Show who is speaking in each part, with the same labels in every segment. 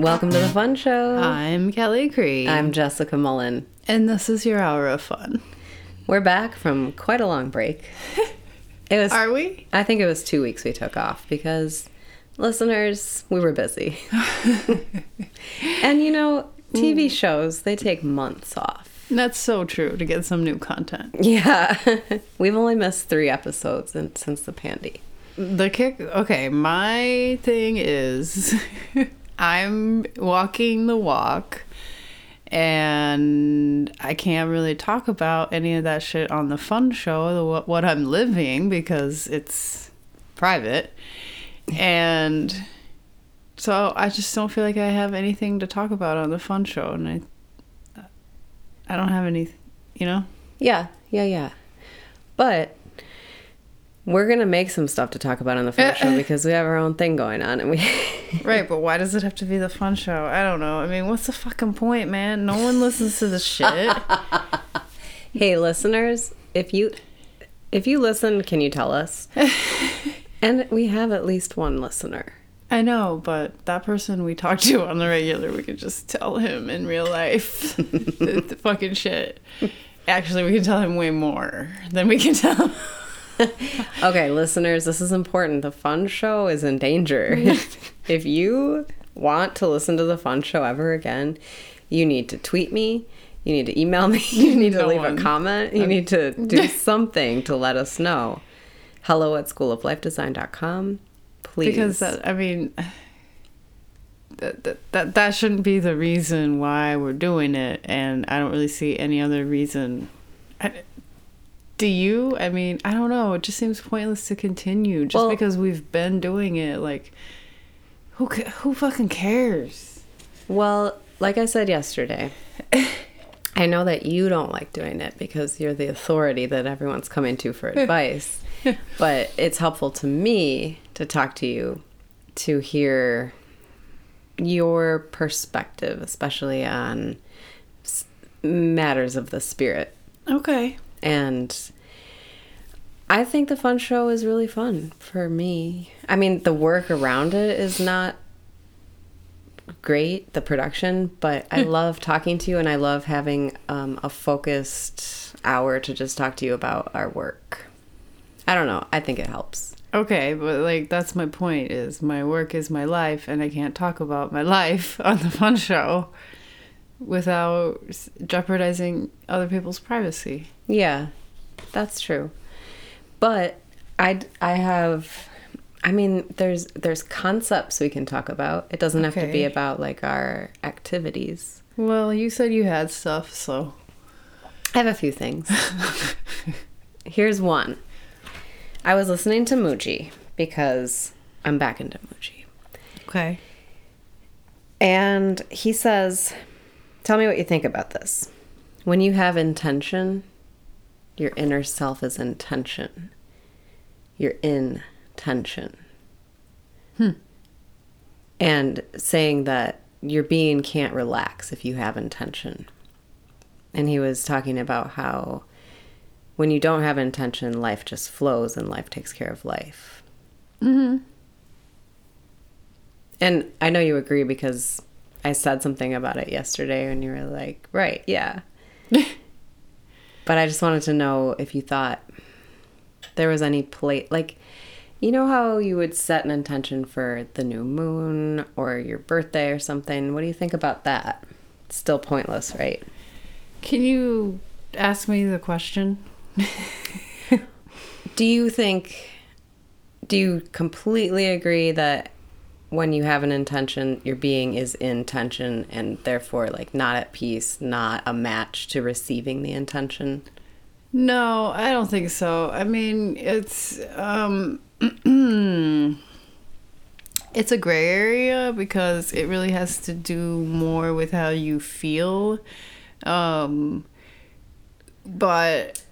Speaker 1: Welcome to the fun show.
Speaker 2: I'm Kelly Cree.
Speaker 1: I'm Jessica Mullen.
Speaker 2: and this is your hour of fun.
Speaker 1: We're back from quite a long break. It was
Speaker 2: Are we?
Speaker 1: I think it was 2 weeks we took off because listeners, we were busy. and you know, TV mm. shows, they take months off.
Speaker 2: That's so true to get some new content.
Speaker 1: Yeah. We've only missed 3 episodes in, since the pandy.
Speaker 2: The kick, okay, my thing is I'm walking the walk and I can't really talk about any of that shit on the fun show, the, what, what I'm living, because it's private. And so I just don't feel like I have anything to talk about on the fun show. And I, I don't have any, you know?
Speaker 1: Yeah, yeah, yeah. But we're gonna make some stuff to talk about on the fun show eh, eh. because we have our own thing going on, and we.
Speaker 2: Right, but why does it have to be the fun show? I don't know. I mean, what's the fucking point, man? No one listens to this shit.
Speaker 1: hey, listeners, if you if you listen, can you tell us? and we have at least one listener.
Speaker 2: I know, but that person we talk to on the regular, we could just tell him in real life the, the fucking shit. Actually, we can tell him way more than we can tell.
Speaker 1: Okay, listeners, this is important. The fun show is in danger. if you want to listen to the fun show ever again, you need to tweet me. You need to email me. You need to
Speaker 2: No
Speaker 1: leave
Speaker 2: one.
Speaker 1: a comment. You need to do something to let us know. Hello at schooloflifedesign.com. Please.
Speaker 2: Because that, I mean, that, that that that shouldn't be the reason why we're doing it, and I don't really see any other reason. I, do you? I mean, I don't know. It just seems pointless to continue just
Speaker 1: Well-
Speaker 2: because we've been doing it. Like, who who fucking cares?
Speaker 1: Well, like I said yesterday, I know that you don't like doing it because you're the authority that everyone's coming to for advice. but it's helpful to me to talk to you to hear your perspective, especially on matters of the spirit.
Speaker 2: Okay.
Speaker 1: And I think the fun show is really fun for me. I mean, the work around it is not great, the production, but I love talking to you and I love having um, a focused hour to just talk to you about our work. I don't know. I think it helps.
Speaker 2: Okay, but like that's my point is my work is my life and I can't talk about my life on the fun show without jeopardizing other people's privacy.
Speaker 1: Yeah, that's true. But I I have I mean there's there's concepts we can talk about. It doesn't have to be about like our activities.
Speaker 2: Well, you said you had stuff, so
Speaker 1: I have a few things. Here's one. I was listening to Mooji because I'm back into Mooji.
Speaker 2: okay.
Speaker 1: And he says, Tell me what you think about this. When you have intention, your inner self is in tension. You're in tension. And saying that your being can't relax if you have intention. And he was talking about how when you don't have intention, life just flows and life takes care of life. Mm-hmm. And I know you agree because I said something about it yesterday and you were like, right, yeah. but I just wanted to know if you thought there was any plate, like, you know how you would set an intention for the new moon or your birthday or something? What do you think about that? It's still pointless, right?
Speaker 2: Can you ask me the question?
Speaker 1: Do you think, do you completely agree that when you have an intention, your being is in tension and therefore like not at peace, not a match to receiving the intention?
Speaker 2: No, I don't think so. I mean, it's um it's a gray area because it really has to do more with how you feel. Um but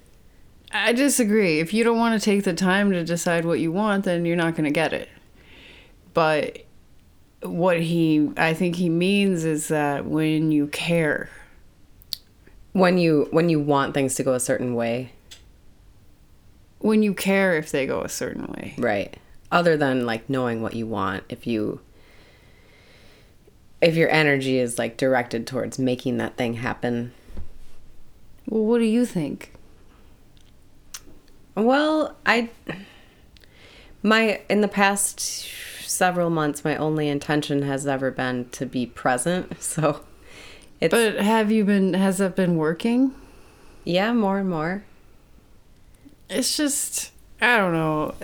Speaker 2: I disagree. If you don't want to take the time to decide what you want, then you're not going to get it. But what he I think he means is that when you care
Speaker 1: When you when you want things to go a certain way,
Speaker 2: when you care if they go a certain way.
Speaker 1: right? Other than like knowing what you want, if you if your energy is like directed towards making that thing happen.
Speaker 2: Well, what do you think?
Speaker 1: Well, I my in the past several months my only intention has ever been to be present. So it's
Speaker 2: But have you been? Has that been working?
Speaker 1: yeah, more and more.
Speaker 2: It's just I don't know.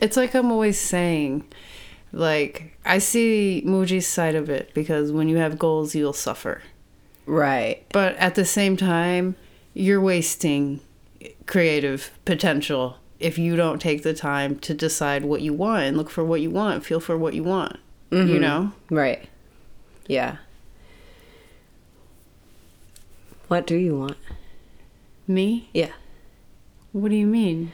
Speaker 2: It's like I'm always saying, like I see Mooji's side of it because when you have goals, you'll suffer.
Speaker 1: Right.
Speaker 2: But at the same time, you're wasting creative potential if you don't take the time to decide what you want and look for what you want, feel for what you want. You mm-hmm. know?
Speaker 1: Right. Yeah. What do you want?
Speaker 2: Me?
Speaker 1: Yeah.
Speaker 2: What do you mean?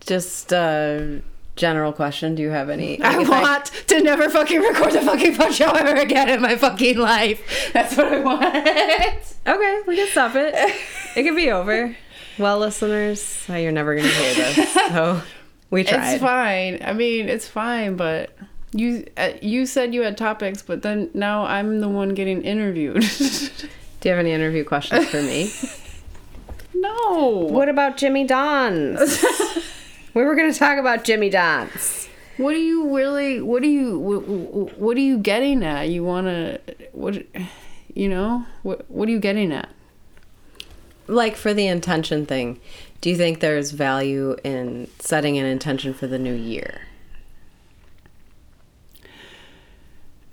Speaker 1: Just a general question. Do you have any?
Speaker 2: I
Speaker 1: if
Speaker 2: want to never fucking record a fucking fun show ever again in my fucking life. That's what I want.
Speaker 1: okay, we can stop it. It can be over. Well, listeners, you're never gonna hear this, so we tried.
Speaker 2: It's fine. I mean, it's fine, but you uh, you said you had topics, but then now I'm the one getting interviewed.
Speaker 1: Do you have any interview questions for me?
Speaker 2: no.
Speaker 1: what about Jimmy Don's? we were gonna talk about Jimmy Don's.
Speaker 2: What do you really? What do you? What, what are you getting at? You want to? What? You know? What? What are you getting at?
Speaker 1: Like for the intention thing, do you think there's value in setting an intention for the new year?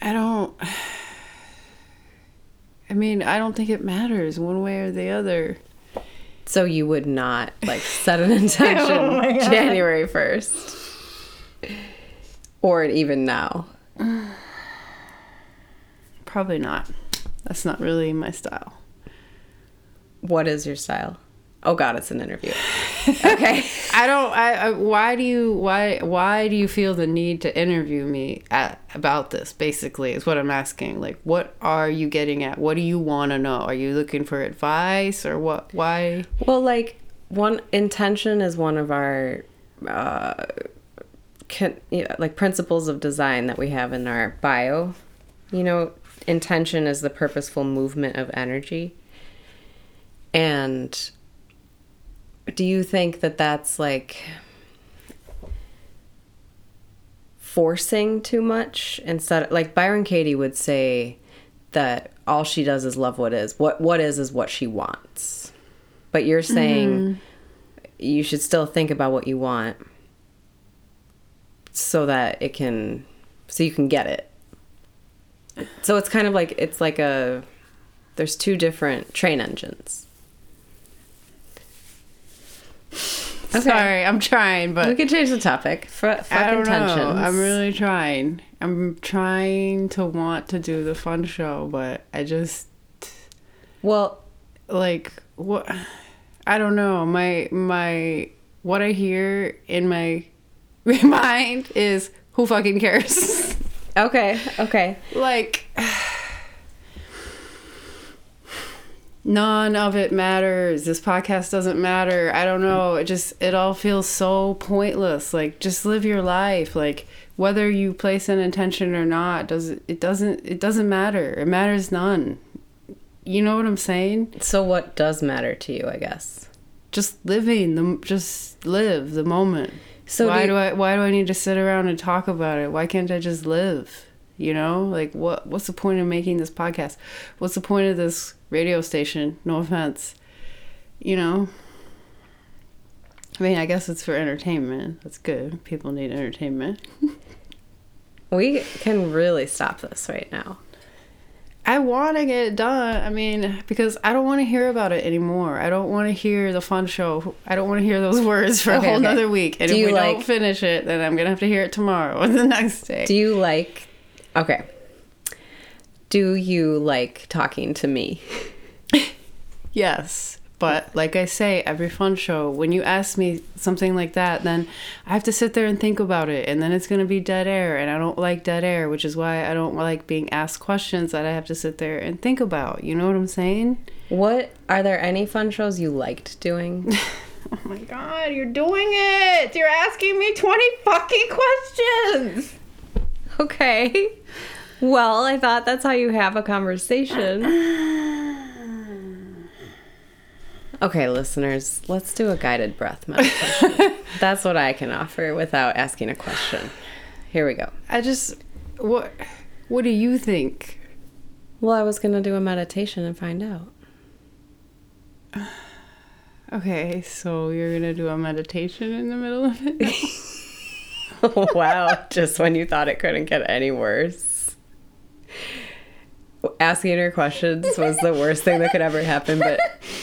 Speaker 2: I don't. I mean, I don't think it matters one way or the other.
Speaker 1: So you would not like set an intention
Speaker 2: Oh.
Speaker 1: January 1st. Or even now.
Speaker 2: Probably not. That's not really my style.
Speaker 1: What is your style? Oh god, it's an interview. Okay.
Speaker 2: I don't. I, I. Why do you? Why? Why do you feel the need to interview me at, about this? Basically, is what I'm asking. Like, what are you getting at? What do you want to know? Are you looking for advice or what? Why?
Speaker 1: well, like one intention is one of our uh can, yeah, like principles of design that we have in our bio. You know, intention is the purposeful movement of energy. And do you think that that's like forcing too much instead of, like Byron Katie would say that all she does is love what is. What what is is what she wants. But you're mm-hmm. saying you should still think about what you want so that it can so you can get it. So it's kind of like it's like a there's two different train engines.
Speaker 2: Sorry, I'm trying, but
Speaker 1: We could change the topic. F- fuck
Speaker 2: I don't
Speaker 1: intentions.
Speaker 2: know. I'm really trying. I'm trying to want to do the fun show, but I just
Speaker 1: well.
Speaker 2: like what I don't know. My my what I hear in my mind is who fucking cares?
Speaker 1: Okay. Okay.
Speaker 2: like none of it matters. This podcast doesn't matter. I don't know. It just it all feels so pointless. Like just live your life. Like whether you place an intention or not does it doesn't it doesn't matter. It matters none. You know what I'm saying?
Speaker 1: So what does matter to you? I guess.
Speaker 2: just living the just live the moment
Speaker 1: So
Speaker 2: why
Speaker 1: do
Speaker 2: do, i why do i need to sit around and talk about it why can't i just live you know like what what's the point of making this podcast what's the point of this radio station no offense you know i mean i guess it's for entertainment that's good people need entertainment
Speaker 1: We can really stop this right now.
Speaker 2: I want to get it done. I mean, because I don't want to hear about it anymore. I don't want to hear the fun show. I don't want to hear those words for a whole
Speaker 1: okay.
Speaker 2: nother week. And
Speaker 1: Do
Speaker 2: if we
Speaker 1: like-
Speaker 2: don't finish it, then I'm gonna have to hear it tomorrow or the next day.
Speaker 1: Do you like? Okay. Do you like talking to me?
Speaker 2: yes, but like I say, every fun show, when you ask me something like that, then I have to sit there and think about it, and then it's gonna be dead air, and I don't like dead air, which is why I don't like being asked questions that I have to sit there and think about. You know what I'm saying?
Speaker 1: What are there any fun shows you liked doing?
Speaker 2: Oh my god, you're doing it! You're asking me 20 fucking questions!
Speaker 1: okay. Well, I thought that's how you have a conversation. Okay, listeners, let's do a guided breath meditation. that's what I can offer without asking a question. Here we go.
Speaker 2: I just what what do you think?
Speaker 1: Well, I was going to do a meditation and find out.
Speaker 2: Okay, so you're gonna do a meditation in the middle of it?
Speaker 1: wow, just when you thought it couldn't get any worse. Asking her questions was the worst thing that could ever happen, but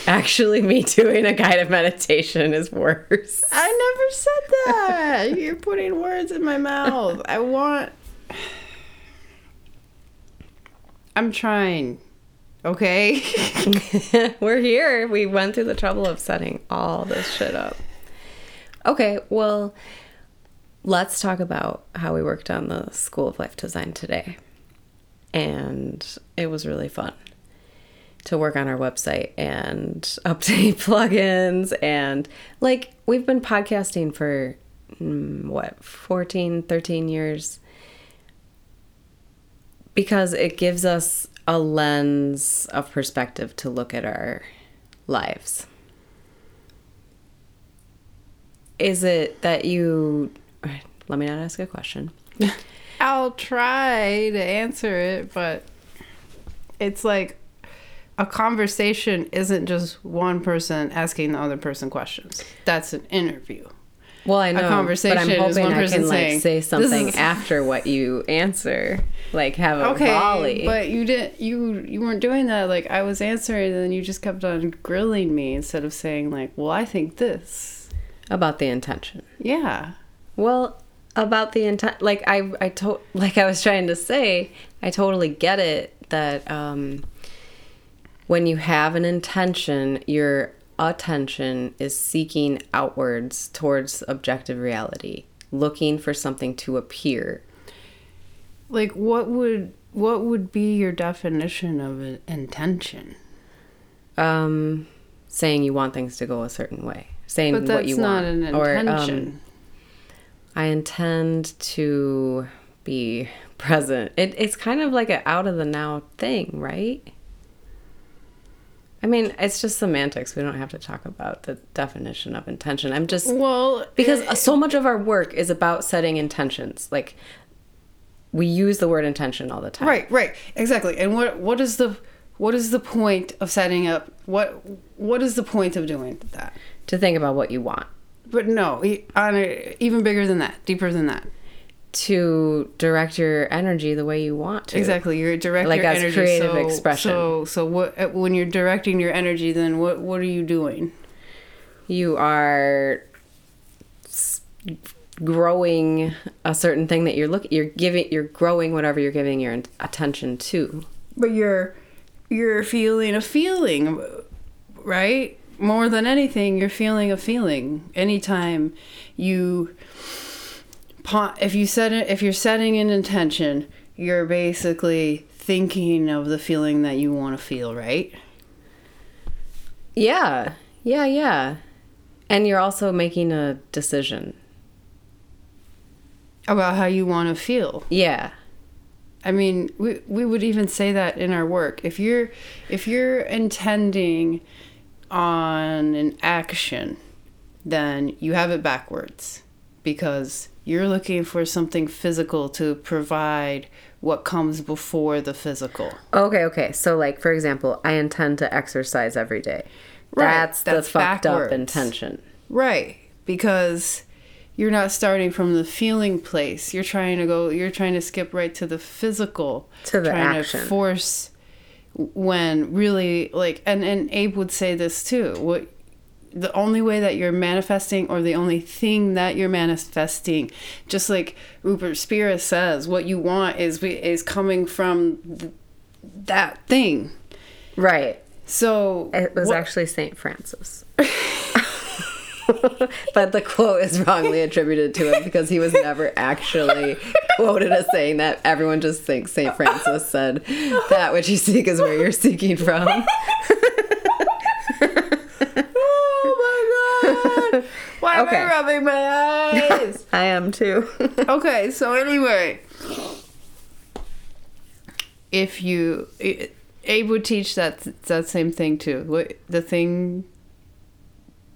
Speaker 1: actually, me doing a guided meditation is worse.
Speaker 2: I never said that. You're putting words in my mouth. I want. I'm trying. Okay?
Speaker 1: We're here. We went through the trouble of setting all this shit up. Okay, well, let's talk about how we worked on the School of Life Design today. And it was really fun to work on our website and update plugins. And like, we've been podcasting for mm, what, 14, 13 years because it gives us a lens of perspective to look at our lives. Is it that you. Let me not ask a question.
Speaker 2: I'll try to answer it, but it's like a conversation isn't just one person asking the other person questions. That's an interview.
Speaker 1: Well, I know, a
Speaker 2: conversation
Speaker 1: but I'm
Speaker 2: is
Speaker 1: hoping
Speaker 2: one
Speaker 1: I
Speaker 2: person
Speaker 1: can like
Speaker 2: saying,
Speaker 1: say
Speaker 2: "This
Speaker 1: something
Speaker 2: is-"
Speaker 1: after what you answer, like have a
Speaker 2: Okay,
Speaker 1: volley.
Speaker 2: but you didn't. You you weren't doing that. Like I was answering, and then you just kept on grilling me instead of saying like, "Well, I think this."
Speaker 1: about the intention.
Speaker 2: Yeah.
Speaker 1: Well, about the intent, like I, I told, like I was trying to say, I totally get it that um, when you have an intention, your attention is seeking outwards towards objective reality, looking for something to appear.
Speaker 2: Like what would what would be your definition of an intention?
Speaker 1: Um, saying you want things to go a certain way, saying
Speaker 2: But
Speaker 1: what you
Speaker 2: not
Speaker 1: want,
Speaker 2: an
Speaker 1: or
Speaker 2: intention.
Speaker 1: um, I intend to be present. It, it's kind of like an out of the now thing, right? I mean, it's just semantics. We don't have to talk about the definition of intention. I'm just
Speaker 2: well,
Speaker 1: because so much of our work is about setting intentions. Like we use the word intention all the time.
Speaker 2: Right, right, exactly. And what what is the what is the point of setting up what what is the point of doing that?
Speaker 1: To think about what you want.
Speaker 2: But no, on a, even bigger than that, deeper than that.
Speaker 1: To direct your energy the way you want to.
Speaker 2: Exactly, you're directing
Speaker 1: Like
Speaker 2: your
Speaker 1: as
Speaker 2: energy.
Speaker 1: creative
Speaker 2: so,
Speaker 1: expression.
Speaker 2: So, so what uh, when you're directing your energy, then what what are you doing?
Speaker 1: you are growing a certain thing that you're looking you're giving you're growing whatever you're giving your attention to
Speaker 2: But you're you're feeling a feeling, right? More than anything, you're feeling a feeling. Anytime you if you set it if you're setting an intention, you're basically thinking of the feeling that you want to feel, right?
Speaker 1: yeah yeah yeah and you're also making a decision
Speaker 2: About how you want to feel.
Speaker 1: yeah
Speaker 2: I mean, we we would even say that in our work. If you're if you're intending on an action, then you have it backwards because you're looking for something physical to provide what comes before the physical.
Speaker 1: okay okay so like for example i intend to exercise every day
Speaker 2: Right,
Speaker 1: that's,
Speaker 2: that's
Speaker 1: the fucked
Speaker 2: backwards.
Speaker 1: up intention
Speaker 2: Right, because you're not starting from the feeling place. You're trying to go you're trying to skip right to the physical
Speaker 1: To the
Speaker 2: trying
Speaker 1: action.
Speaker 2: to force when really like and and Abe would say this too. What the only way that you're manifesting or the only thing that you're manifesting just like Rupert Spira says what you want is is coming from th- that thing.
Speaker 1: right
Speaker 2: So
Speaker 1: it was
Speaker 2: what-
Speaker 1: actually saint francis but the quote is wrongly attributed to him because he was never actually quoted as saying that. Everyone just thinks St. Francis said, That which you seek is where you're seeking from.
Speaker 2: Oh my god! Why
Speaker 1: Okay.
Speaker 2: am I rubbing my eyes?
Speaker 1: I am too.
Speaker 2: okay, so anyway, if you it, Abe would teach that that same thing too. What the thing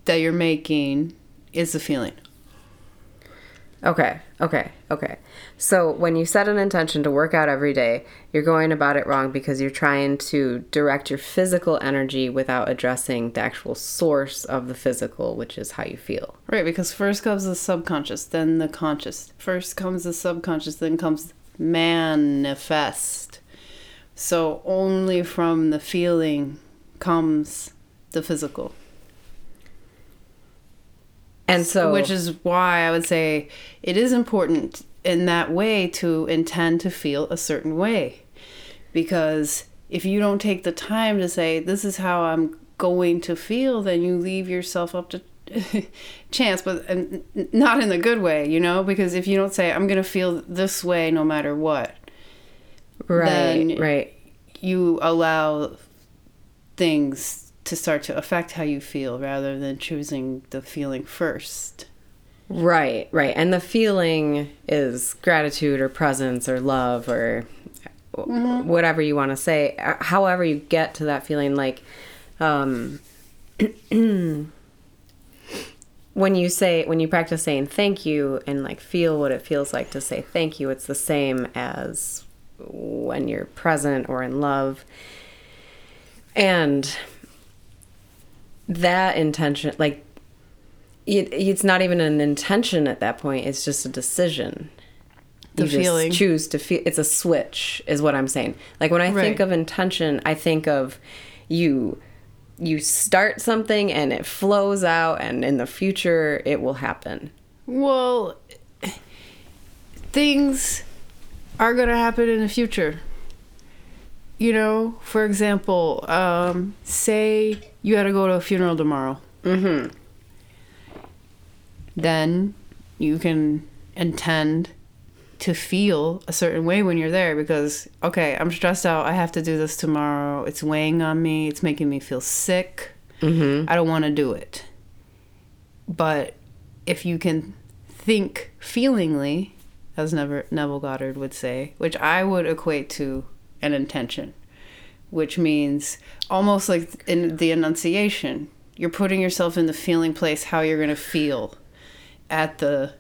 Speaker 2: that you're making is the feeling.
Speaker 1: Okay, okay, okay. So when you set an intention to work out every day, you're going about it wrong because you're trying to direct your physical energy without addressing the actual source of the physical, which is how you feel.
Speaker 2: Right, because first comes the subconscious, then the conscious. First comes the subconscious, then comes manifest. So only from the feeling comes the physical.
Speaker 1: And so
Speaker 2: which is why I would say it is important in that way to intend to feel a certain way. Because if you don't take the time to say, this is how I'm going to feel, then you leave yourself up to chance, but and not in the good way, you know? Because if you don't say, I'm going to feel this way no matter what,
Speaker 1: right, right.
Speaker 2: you allow things to start to affect how you feel rather than choosing the feeling first.
Speaker 1: Right, right. And the feeling is gratitude or presence or love or
Speaker 2: Mm-hmm.
Speaker 1: whatever you want to say. Uh, However, you get to that feeling, like um, when you say, when you practice saying thank you and like feel what it feels like to say thank you, it's the same as when you're present or in love. And that intention, like, it, it's not even an intention at that point. It's just a decision.
Speaker 2: The
Speaker 1: you just
Speaker 2: feeling.
Speaker 1: choose to feel. It's a switch, is what I'm saying. Like when I think of intention, I think of you. You start something and it flows out, and in the future it will happen.
Speaker 2: Well, things are going to happen in the future. You know, for example, um, say you gotta go to a funeral tomorrow.
Speaker 1: Mm-hmm.
Speaker 2: Then you can intend to feel a certain way when you're there because, okay, I'm stressed out. I have to do this tomorrow. It's weighing on me. It's making me feel sick.
Speaker 1: Mm-hmm.
Speaker 2: I don't want to do it. But if you can think feelingly, as Never, Neville Goddard would say, which I would equate to an intention, which means almost like in the Annunciation, you're putting yourself in the feeling place how you're going to feel at the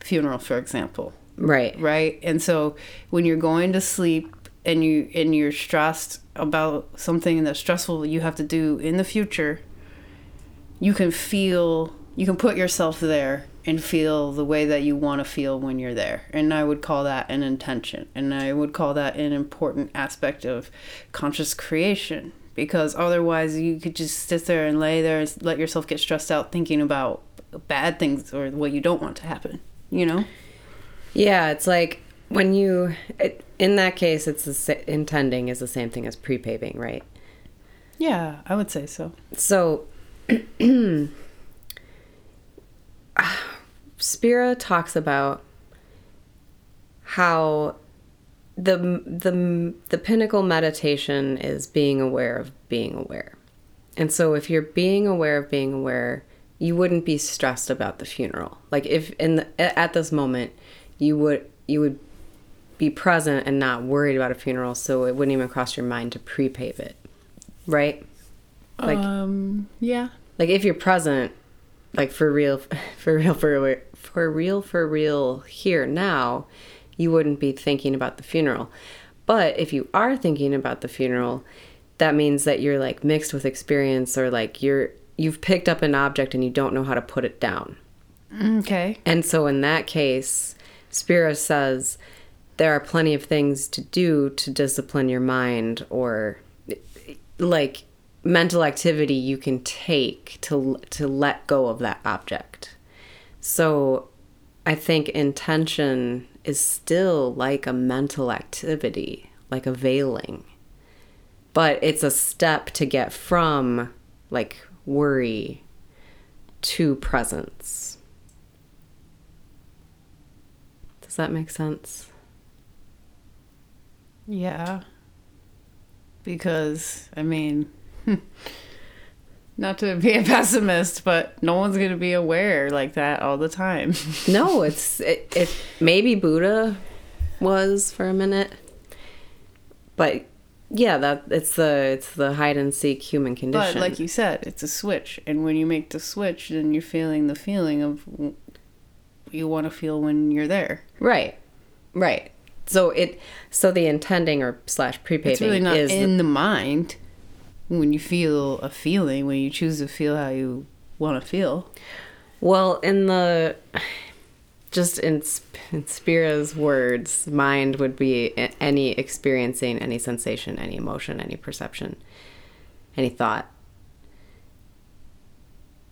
Speaker 2: funeral, for example.
Speaker 1: Right.
Speaker 2: right? And so when you're going to sleep and you and you're stressed about something that's stressful you have to do in the future you can feel you can put yourself there and feel the way that you want to feel when you're there. And i would call that an intention. And i would call that an important aspect of conscious creation because otherwise you could just sit there and lay there and let yourself get stressed out thinking about bad things or what you don't want to happen you know?
Speaker 1: Yeah, it's like when you, it, in that case, it's the intending is the same thing as pre-paving, right?
Speaker 2: yeah i would say so.
Speaker 1: So, ah, Spira talks about how the the the pinnacle meditation is being aware of being aware. And so if you're being aware of being aware, you wouldn't be stressed about the funeral. Like if in the, at this moment you would you would be present and not worried about a funeral, so it wouldn't even cross your mind to pre-pave it. Right? Like
Speaker 2: um yeah
Speaker 1: like if you're present like for real for real for real for real for real here now you wouldn't be thinking about the funeral. But if you are thinking about the funeral that means that you're like mixed with experience or like you're you've picked up an object and you don't know how to put it down.
Speaker 2: Okay.
Speaker 1: And so in that case spira says there are plenty of things to do to discipline your mind or like mental activity you can take to to let go of that object. So I think intention is still like a mental activity, like a veiling. But it's a step to get from like worry to presence. Does that make sense?
Speaker 2: Yeah. Because, I mean, not to be a pessimist, but no one's going to be aware like that all the time.
Speaker 1: No, it's it, it maybe Buddha was for a minute. but yeah, that it's the it's the hide and seek human condition.
Speaker 2: But like you said, it's a switch, and when you make the switch, then you're feeling the feeling of you want to feel when you're there.
Speaker 1: right, right. So it so the intending or slash prepaving
Speaker 2: really
Speaker 1: is the-
Speaker 2: in the mind when you feel a feeling, when you choose to feel how you want to feel.
Speaker 1: Well, in the just in, in Spira's words, mind would be any experiencing, any sensation, any emotion, any perception, any thought.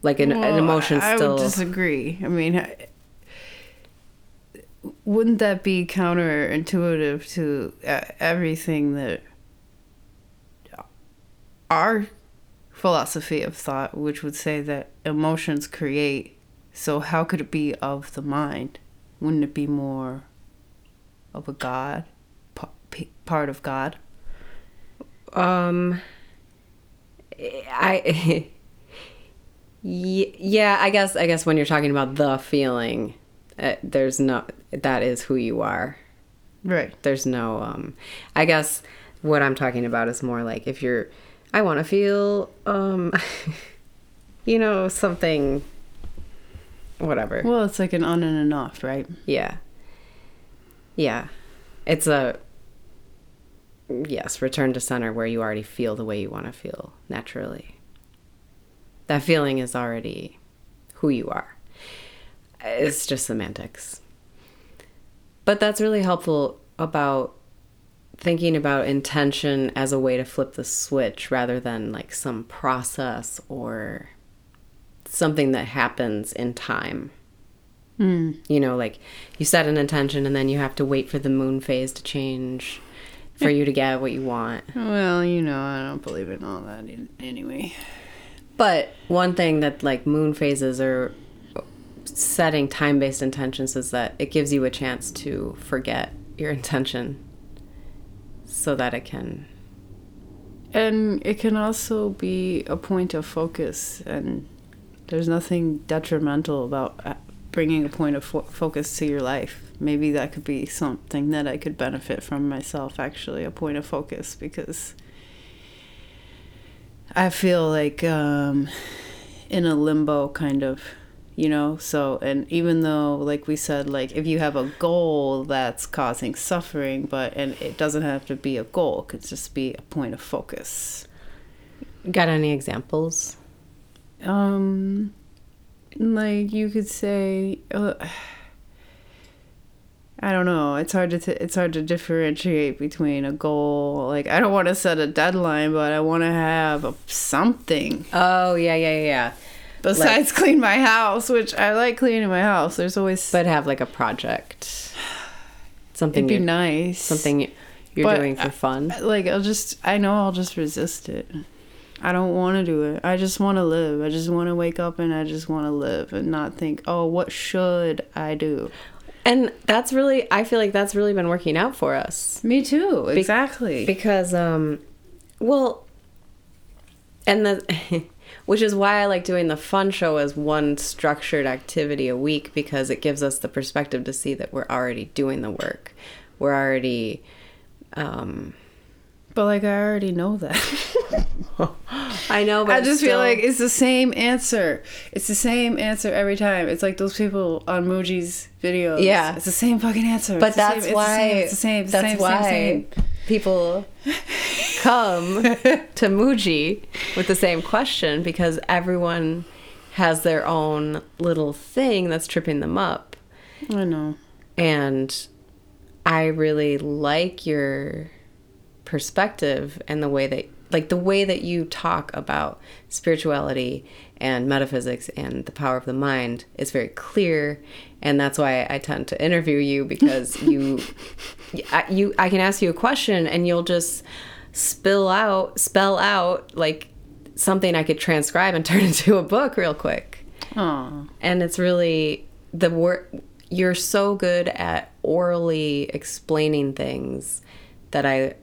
Speaker 1: Like an, an emotion
Speaker 2: I, I would disagree. I mean, wouldn't that be counterintuitive to uh, everything that our philosophy of thought, which would say that emotions create? So, how could it be of the mind? Wouldn't it be more of a God, part of God?
Speaker 1: Um, I. Yeah, I guess. I guess when you're talking about the feeling, uh, there's no. That is who you are.
Speaker 2: Right.
Speaker 1: there's no um i guess what i'm talking about is more like if you're i want to feel um you know something whatever.
Speaker 2: Well, it's like an on and an off, right?
Speaker 1: yeah. Yeah. It's a yes return to center where you already feel the way you want to feel naturally. That feeling is already who you are. It's just semantics. But that's really helpful about thinking about intention as a way to flip the switch rather than like some process or something that happens in time.
Speaker 2: Hmm.
Speaker 1: You know, like you set an intention and then you have to wait for the moon phase to change for you to get what you want.
Speaker 2: Well, you know, I don't believe in all that in- anyway.
Speaker 1: But one thing that like moon phases are setting time-based intentions is that it gives you a chance to forget your intention so that it can
Speaker 2: And it can also be a point of focus, and there's nothing detrimental about uh, bringing a point of fo- focus to your life. Maybe that could be something that I could benefit from myself, actually, a point of focus, because I feel like um, in a limbo kind of, you know? So, and even though, like we said, like if you have a goal that's causing suffering, but, and it doesn't have to be a goal, it could just be a point of focus.
Speaker 1: got any examples
Speaker 2: Um, like you could say, uh, I don't know. It's hard to t- it's hard to differentiate between a goal. Like I don't want to set a deadline, but I want to have a, something
Speaker 1: oh yeah yeah yeah,
Speaker 2: besides clean my house, which I like cleaning my house. There's always
Speaker 1: but have like a project something
Speaker 2: it'd be nice.
Speaker 1: something you're
Speaker 2: But
Speaker 1: doing for fun
Speaker 2: like I'll just I know I'll just resist it. I don't want to do it. I just want to live. I just want to wake up and I just want to live and not think, "Oh, what should I do?"
Speaker 1: and that's really i feel like that's really been working out for us
Speaker 2: Me too. Exactly.
Speaker 1: because um well and the which is why i like doing the fun show as one structured activity a week because it gives us the perspective to see that we're already doing the work we're already um
Speaker 2: but like I already know that.
Speaker 1: i know but
Speaker 2: I just
Speaker 1: still-
Speaker 2: feel like it's the same answer. It's the same answer every time. It's like those people on Mooji's videos.
Speaker 1: Yeah.
Speaker 2: It's the same fucking answer.
Speaker 1: but
Speaker 2: It's
Speaker 1: that's
Speaker 2: same-
Speaker 1: why
Speaker 2: it's the same. It's the same.
Speaker 1: that's
Speaker 2: it's the same,
Speaker 1: why
Speaker 2: same, same.
Speaker 1: People come to Mooji with the same question because everyone has their own little thing that's tripping them up.
Speaker 2: I know.
Speaker 1: And I really like your perspective and the way that like the way that you talk about spirituality and metaphysics and the power of the mind is very clear and that's why I tend to interview you because you I, you I can ask you a question and you'll just spill out spell out like something I could transcribe and turn into a book real quick
Speaker 2: Aw.
Speaker 1: and it's really the word you're so good at orally explaining things that i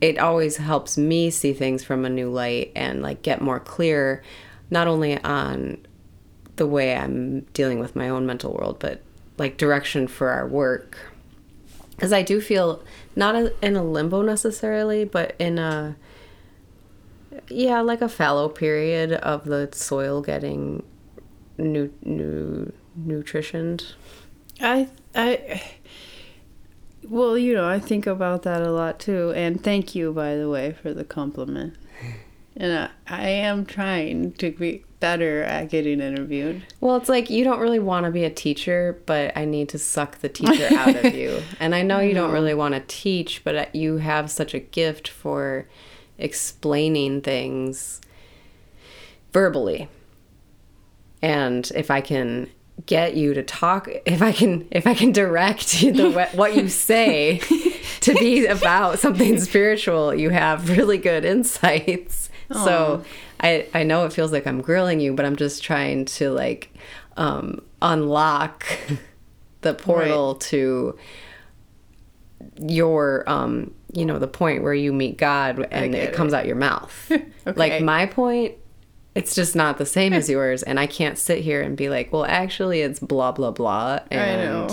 Speaker 1: it always helps me see things from a new light and like get more clear not only on the way i'm dealing with my own mental world but like direction for our work because I do feel not a, in a limbo necessarily, but in a yeah, like a fallow period of the soil getting new new nutritioned.
Speaker 2: I I well, you know, I think about that a lot too. And thank you, by the way, for the compliment. And I, I am trying to be better at getting interviewed.
Speaker 1: Well, it's like you don't really want to be a teacher, but I need to suck the teacher out of you. And I know you don't really want to teach, but uh, you have such a gift for explaining things verbally. And if I can get you to talk if i can if i can direct the what you say to be about something spiritual you have really good insights Aww. so i i know it feels like i'm grilling you but i'm just trying to like um unlock the portal right. to your um you know the point where you meet god and it, it comes out your mouth okay. like my point it's just not the same as yours and i can't sit here and be like well actually it's blah blah blah and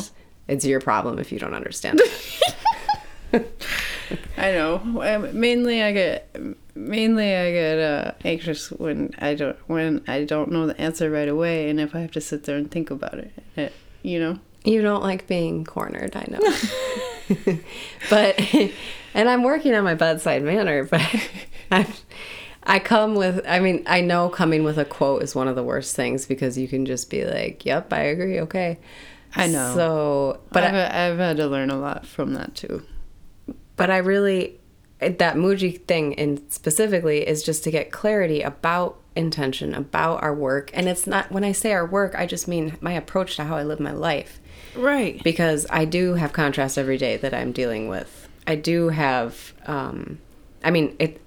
Speaker 1: it's your problem if you don't understand
Speaker 2: i know. Mainly i get mainly i get uh, anxious when i don't when i don't know the answer right away and if i have to sit there and think about it, it you know?
Speaker 1: You don't like being cornered i know. But and i'm working on my bedside manner but i'm I come with, I mean, I know coming with a quote is one of the worst things because you can just be like, yep, I agree, okay.
Speaker 2: I know.
Speaker 1: So,
Speaker 2: but I've, I, have had to learn a lot from that too.
Speaker 1: But I really, that Mooji thing in specifically is just to get clarity about intention, about our work. And it's not, when I say our work, I just mean my approach to how I live my life.
Speaker 2: Right.
Speaker 1: Because I do have contrast every day that I'm dealing with. I do have, um, I mean, it,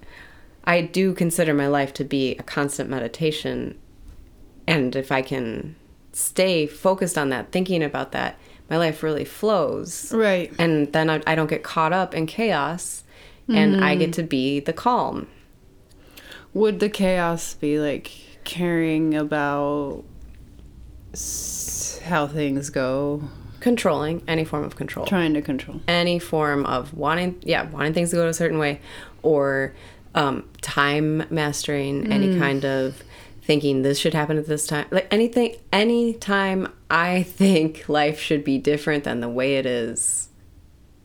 Speaker 1: I do consider my life to be a constant meditation. And if I can stay focused on that, thinking about that, my life really flows.
Speaker 2: Right.
Speaker 1: And then I, I don't get caught up in chaos and mm. I get to be the calm.
Speaker 2: Would the chaos be like caring about how things go?
Speaker 1: Controlling any form of control.
Speaker 2: Trying to control.
Speaker 1: Any form of wanting, yeah, wanting things to go a certain way or um, time mastering, mm. any kind of thinking this should happen at this time. Like anything, anytime I think life should be different than the way it is,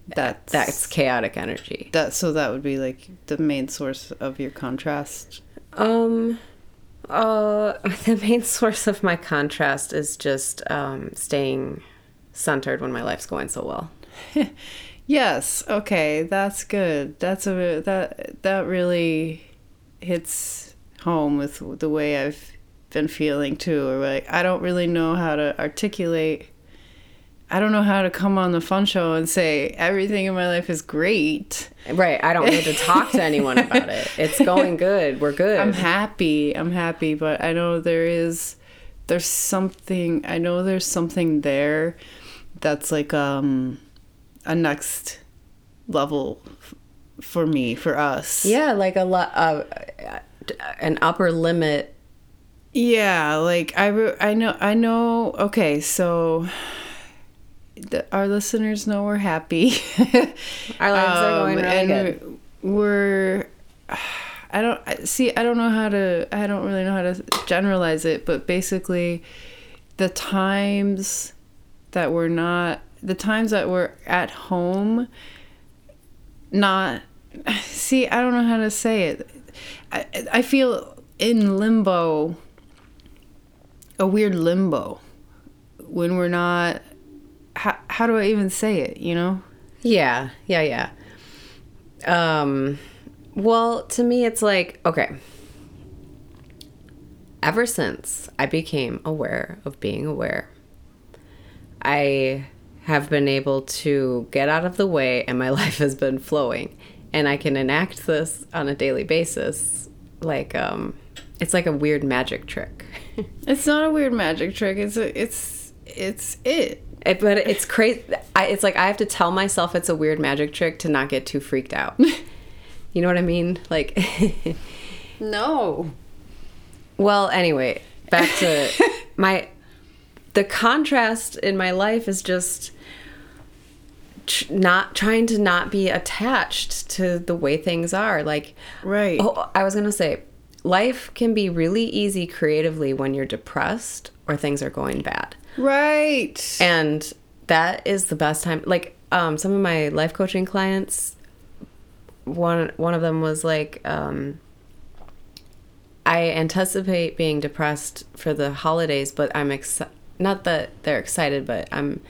Speaker 1: that's, that's chaotic energy.
Speaker 2: That so that would be like the main source of your contrast.
Speaker 1: Um, uh, the main source of my contrast is just um, staying centered when my life's going so well.
Speaker 2: Yes. Okay. That's good. That's a that that really hits home with the way I've been feeling too. Or like I don't really know how to articulate. I don't know how to come on the fun show and say everything in my life is great.
Speaker 1: Right. I don't need to talk to anyone about it. It's going good. We're good.
Speaker 2: I'm happy. I'm happy, but I know there is there's something I know there's something there that's like um a next level f- for me for us.
Speaker 1: Yeah like a lot uh, an upper limit.
Speaker 2: Yeah like i re- i know i know okay so the, our listeners know we're happy.
Speaker 1: Our lives um, are going really and good.
Speaker 2: we're i don't see i don't know how to i don't really know how to generalize it but basically the times that we're not the times that we're at home, not see, I don't know how to say it. I, I feel in limbo, a weird limbo, when we're not. How, how do I even say it, you know?
Speaker 1: Yeah, yeah, yeah. Um, well, to me, it's like, okay. Ever since I became aware of being aware, I have been able to get out of the way and my life has been flowing. And i can enact this on a daily basis like um it's like a weird magic trick.
Speaker 2: It's not a weird magic trick. It's a, it's it's it.
Speaker 1: it but it's crazy. I, it's like i have to tell myself it's a weird magic trick to not get too freaked out. You know what i mean? Like
Speaker 2: no.
Speaker 1: Well anyway back to my the contrast in my life is just tr- not trying to not be attached to the way things are. Like,
Speaker 2: Right.
Speaker 1: Oh, I was gonna say, life can be really easy creatively when you're depressed or things are going bad,
Speaker 2: Right.
Speaker 1: and that is the best time. Like, um, some of my life coaching clients, one one of them was like, um, I anticipate being depressed for the holidays, but I'm exci- not that they're excited, but I'm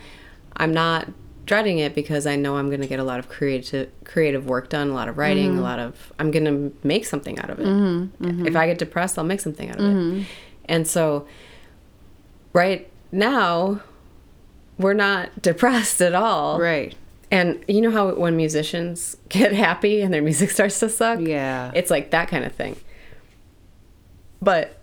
Speaker 1: I'm not dreading it because I know I'm going to get a lot of creative creative work done, a lot of writing, a mm-hmm. lot of I'm going to make something out of it. Mm-hmm, mm-hmm. If I get depressed, I'll make something out of it. And so right now we're not depressed at all.
Speaker 2: right.
Speaker 1: And you know how when musicians get happy and their music starts to suck?
Speaker 2: Yeah.
Speaker 1: It's like that kind of thing. But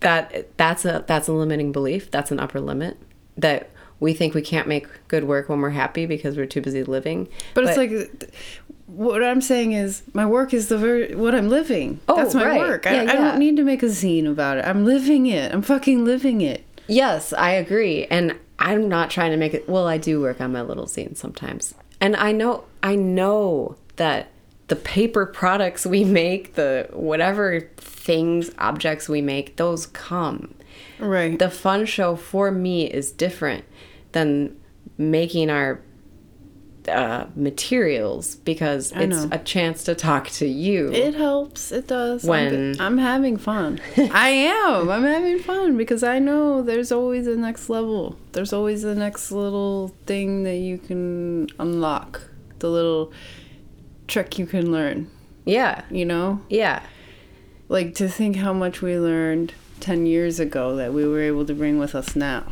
Speaker 1: that that's a that's a limiting belief. That's an upper limit that we think we can't make good work when we're happy because we're too busy living.
Speaker 2: But, it's like what I'm saying is my work is the ver- what I'm living.
Speaker 1: Oh,
Speaker 2: That's my
Speaker 1: right.
Speaker 2: work. I,
Speaker 1: Yeah,
Speaker 2: I don't need to make a zine about it. I'm living it. I'm fucking living it.
Speaker 1: Yes, I agree. And I'm not trying to make it well, I do work on my little zines sometimes. And I know I know that the paper products we make, the whatever things, objects we make, those come.
Speaker 2: Right.
Speaker 1: The fun show for me is different than making our uh, materials because
Speaker 2: I
Speaker 1: it's
Speaker 2: know.
Speaker 1: a chance to talk to you.
Speaker 2: It helps. It does. I'm
Speaker 1: When-
Speaker 2: g- I'm, having fun. I am. I'm having fun because I know there's always a next level. There's always the next little thing that you can unlock. The little trick you can learn.
Speaker 1: yeah.
Speaker 2: You know,
Speaker 1: Yeah.
Speaker 2: like to think how much we learned ten years ago that we were able to bring with us now.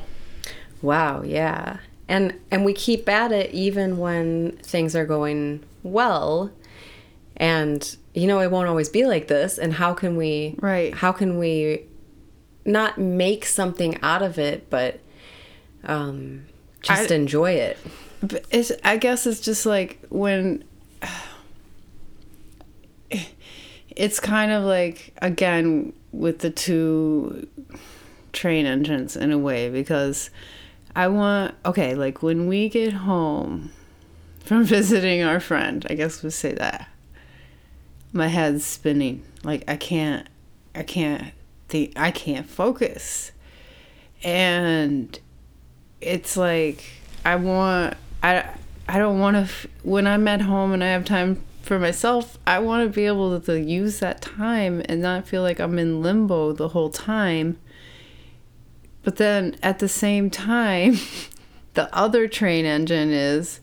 Speaker 1: Wow, yeah. And and we keep at it even when things are going well. And you know, it won't always be like this and how can we
Speaker 2: Right.
Speaker 1: how can we not make something out of it but um just
Speaker 2: I-
Speaker 1: enjoy it.
Speaker 2: But it's, I guess it's just like when it's kind of like again with the two train engines in a way because I want okay like when we get home from visiting our friend I guess we'll say that. My head's spinning. Like I can't I can't think I can't focus. And it's like I want I I don't want to f- when I'm at home and I have time for myself, I want to be able to use that time and not feel like I'm in limbo the whole time. But then at the same time, the other train engine is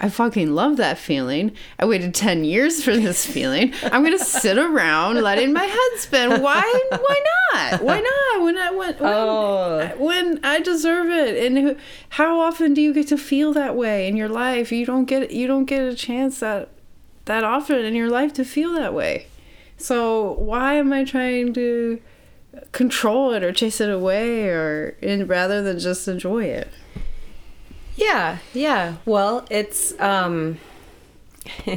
Speaker 2: I fucking love that feeling. I waited 10 years for this feeling. I'm going to sit around letting my head spin. Why why not? Why not? When I went when,
Speaker 1: Oh.
Speaker 2: when I deserve it. And who- how often do you get to feel that way in your life? You don't get you don't get a chance that that often in your life to feel that way. So why am I trying to control it or chase it away or in rather than just enjoy it?
Speaker 1: Yeah, yeah. Well, it's um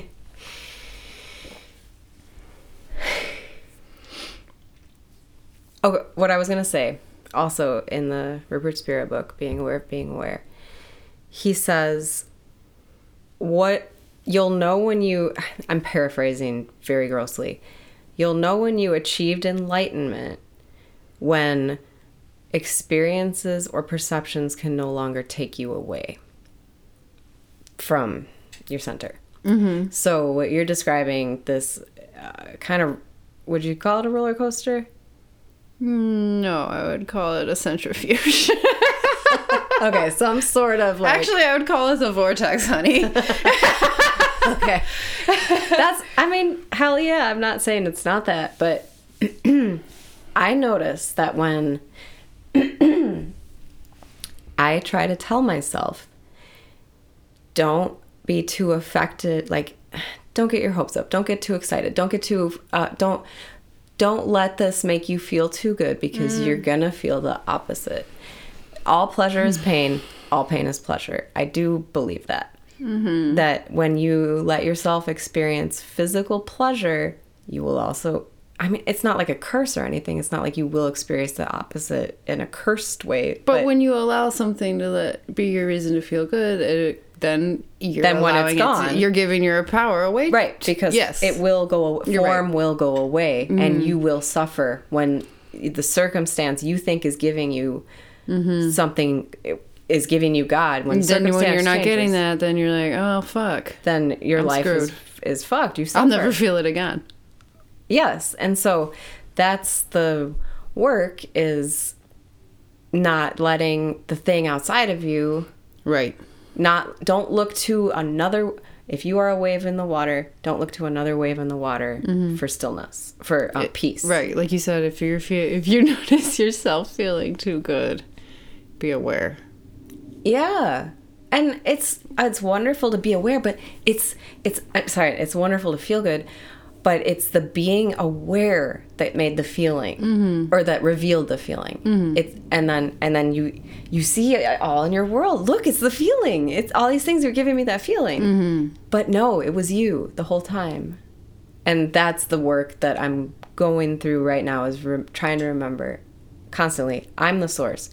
Speaker 1: Okay, what I was going to say also in the Rupert Spira book, Being Aware of Being Aware, he says what you'll know when you I'm paraphrasing very grossly. You'll know when you achieved enlightenment when experiences or perceptions can no longer take you away from your center. Mm-hmm. So what you're describing, this uh, kind of, would you call it a roller coaster?
Speaker 2: No, I would call it a centrifuge.
Speaker 1: Okay, some sort of like.
Speaker 2: Actually, I would call it a vortex, honey.
Speaker 1: okay, that's. I mean, hell yeah. I'm not saying it's not that, but I notice that when I try to tell myself, don't be too affected. Like, don't get your hopes up. Don't get too excited. Don't get too. Uh, don't. Don't let this make you feel too good because you're gonna feel the opposite. All pleasure is pain. All pain is pleasure. I do believe that. That when you let yourself experience physical pleasure, you will also I mean, it's not like a curse or anything. It's not like you will experience the opposite in a cursed way.
Speaker 2: But, when you allow something to let, be your reason to feel good, it, then you're
Speaker 1: Then when it's
Speaker 2: allowing it to-
Speaker 1: gone-
Speaker 2: you're giving your power away.
Speaker 1: right because
Speaker 2: yes,
Speaker 1: it will go form
Speaker 2: right. Mm-hmm.
Speaker 1: will go away and you will suffer when the circumstance you think is giving you something is giving you god when
Speaker 2: Mm-hmm. Then when you're not getting that, then you're like, oh fuck,
Speaker 1: then your
Speaker 2: I'm
Speaker 1: life is, is fucked you suffer.
Speaker 2: I'll never feel it again.
Speaker 1: Yes. And so that's the work is not letting the thing outside of you
Speaker 2: Right.
Speaker 1: not don't look to another if you are a wave in the water, don't look to another wave in the water for stillness, for uh, peace.
Speaker 2: Right. Like you said, if you're fe- if you notice yourself feeling too good, be aware.
Speaker 1: Yeah. And it's it's wonderful to be aware, but it's it's I'm sorry, it's wonderful to feel good, but it's the being aware that made the feeling mm-hmm. or that revealed the feeling. Mm-hmm. It's and then and then you you see it all in your world. Look, it's the feeling. It's all these things are giving me that feeling. Mm-hmm. But no, it was you the whole time. And that's the work that I'm going through right now is re- trying to remember constantly. I'm the source.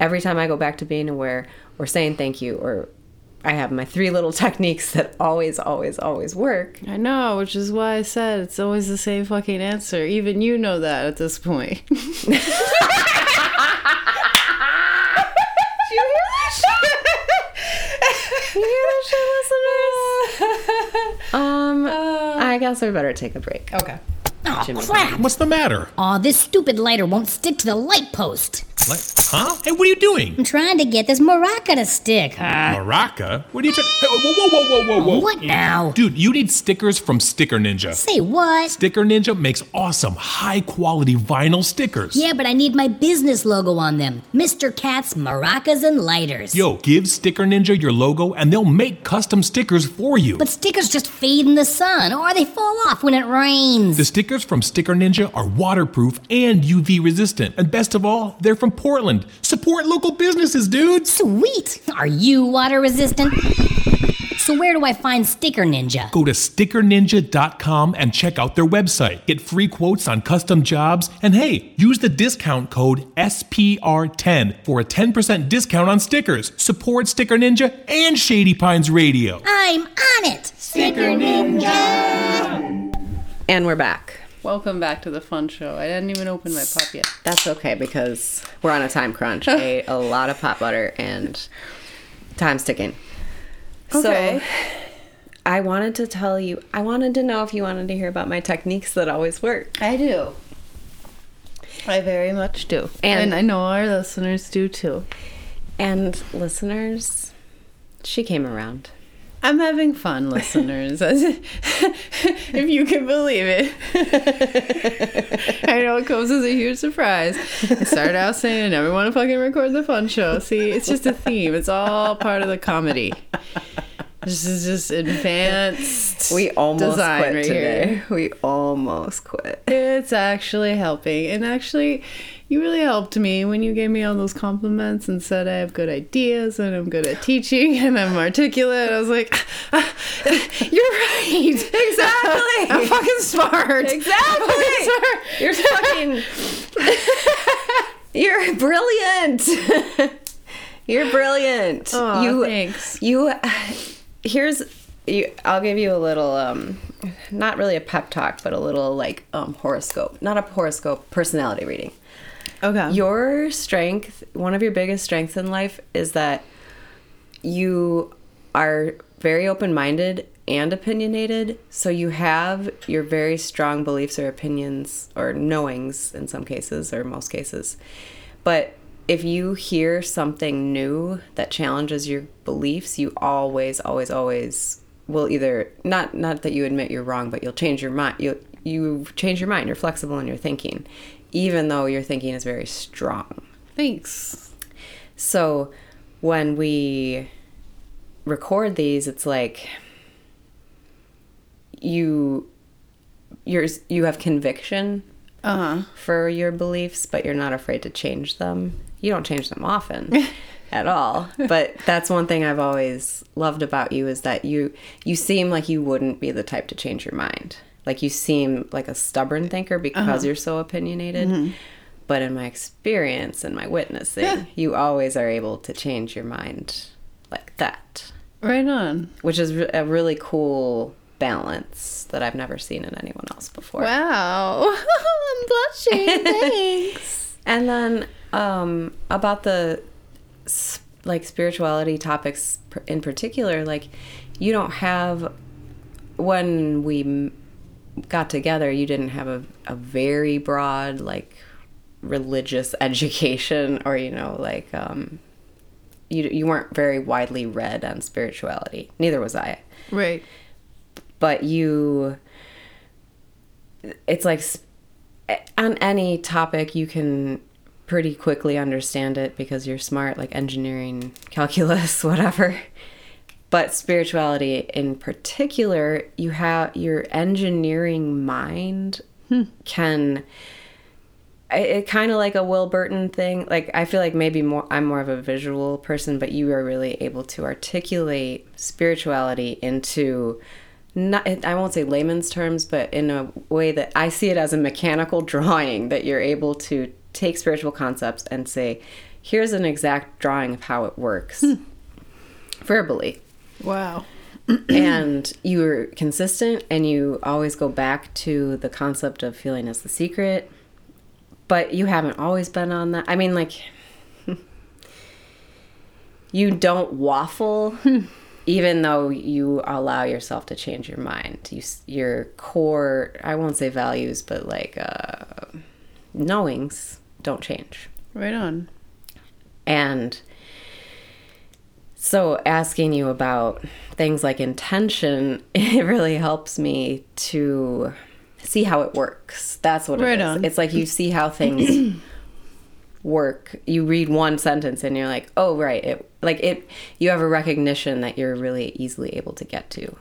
Speaker 1: Every time I go back to being aware or saying thank you or I have my three little techniques that always, always, always work.
Speaker 2: I know, which is why I said it's always the same fucking answer. Even you know that at this point.
Speaker 1: You hear that shit, you hear that shit, listeners? um, I guess we better take a break.
Speaker 2: Okay.
Speaker 3: Oh,
Speaker 1: Jimmy.
Speaker 3: crap!
Speaker 4: What's the matter?
Speaker 3: Aw, this stupid lighter won't stick to the light post.
Speaker 4: Like, huh? Hey, what are you doing?
Speaker 3: I'm trying to get this maraca to stick. Uh,
Speaker 4: Maraca? What are you trying? Hey, whoa, whoa, whoa, whoa, whoa, whoa!
Speaker 3: what now?
Speaker 4: Dude, you need stickers from Sticker Ninja.
Speaker 3: Say what?
Speaker 4: Sticker Ninja makes awesome, high-quality vinyl stickers.
Speaker 3: Yeah, but I need my business logo on them. Mr. Cat's Maracas and Lighters.
Speaker 4: Yo, give Sticker Ninja your logo, and they'll make custom stickers for you.
Speaker 3: But stickers just fade in the sun, or they fall off when it rains.
Speaker 4: The stickers from Sticker Ninja are waterproof and UV resistant, and best of all, they're from Portland. Support local businesses, dudes.
Speaker 3: Sweet! Are you water resistant? So where do I find Sticker Ninja?
Speaker 4: Go to stickerninja.com and check out their website. Get free quotes on custom jobs, and hey, use the discount code SPR10 for a 10% discount on stickers. Support Sticker Ninja and Shady Pines Radio.
Speaker 3: I'm on it! Sticker Ninja!
Speaker 1: And we're back.
Speaker 2: Welcome back to the fun show. I didn't even open my pop yet.
Speaker 1: That's okay because we're on a time crunch. I ate a lot of pot butter and time's ticking.
Speaker 2: Okay.
Speaker 1: So I wanted to tell you, I wanted to know if you wanted to hear about my techniques that always work.
Speaker 2: I do. I very much do.
Speaker 1: And-
Speaker 2: And, I know our listeners do too.
Speaker 1: And listeners, she came around.
Speaker 2: I'm having fun, listeners. if you can believe it. I know it comes as a huge surprise. I started out saying I never want to fucking record the fun show. See, it's just a theme. It's all part of the comedy. This is just advanced.
Speaker 1: We almost quit
Speaker 2: right
Speaker 1: today.
Speaker 2: here.
Speaker 1: We almost quit.
Speaker 2: It's actually helping. And actually, you really helped me when you gave me all those compliments and said I have good ideas and I'm good at teaching and I'm articulate. I was like, "Ah, you're right.
Speaker 1: Exactly.
Speaker 2: I'm fucking smart.
Speaker 1: Exactly.
Speaker 2: Fucking smart.
Speaker 1: You're fucking. You're brilliant. You're brilliant.
Speaker 2: Aw,
Speaker 1: you
Speaker 2: thanks.
Speaker 1: You here's you I'll give you a little um not really a pep talk, but a little like um horoscope. Not a horoscope, personality reading.
Speaker 2: Okay.
Speaker 1: Your strength, one of your biggest strengths in life is that you are very open minded and opinionated. So you have your very strong beliefs or opinions or knowings in some cases or most cases. But if you hear something new that challenges your beliefs, you always, always, always will either not not that you admit you're wrong, but you'll change your mind. You you change your mind. You're flexible in your thinking, even though your thinking is very strong.
Speaker 2: Thanks.
Speaker 1: So when we record these, it's like you you're you have conviction
Speaker 2: Uh huh.
Speaker 1: for your beliefs, but you're not afraid to change them. You don't change them often at all. But that's one thing I've always loved about you is that you you seem like you wouldn't be the type to change your mind. like you seem like a stubborn thinker because uh-huh. you're so opinionated. Mm-hmm. But in my experience and my witnessing, you always are able to change your mind like that,
Speaker 2: Right on.
Speaker 1: which is a really cool balance that I've never seen in anyone else before.
Speaker 2: Wow. I'm blushing. Thanks.
Speaker 1: And then um, about the like spirituality topics in particular, like you don't have when we got together, you didn't have a, a very broad like religious education or you know like um, you you weren't very widely read on spirituality. Neither was I
Speaker 2: right.
Speaker 1: but you it's like on any topic you can pretty quickly understand it because you're smart like engineering calculus whatever but spirituality in particular you have your engineering mind hmm. can I- it kind of like a Will Burton thing. Like I feel like maybe more I'm more of a visual person, but you are really able to articulate spirituality into not I won't say layman's terms, but in a way that I see it as a mechanical drawing that you're able to take spiritual concepts and say, here's an exact drawing of how it works. Verbally.
Speaker 2: Wow.
Speaker 1: and you're consistent and you always go back to the concept of feeling as the secret but you haven't always been on that. I mean like you don't waffle even though you allow yourself to change your mind. You, your core i won't say values but like uh, knowings don't change
Speaker 2: Right on.
Speaker 1: and so asking you about things like intention, it really helps me to see how it works. That's what
Speaker 2: Right
Speaker 1: it is.
Speaker 2: on.
Speaker 1: It's like you see how things work. You read one sentence and you're like, "Oh, right." It like it you have a recognition that you're really easily able to get to.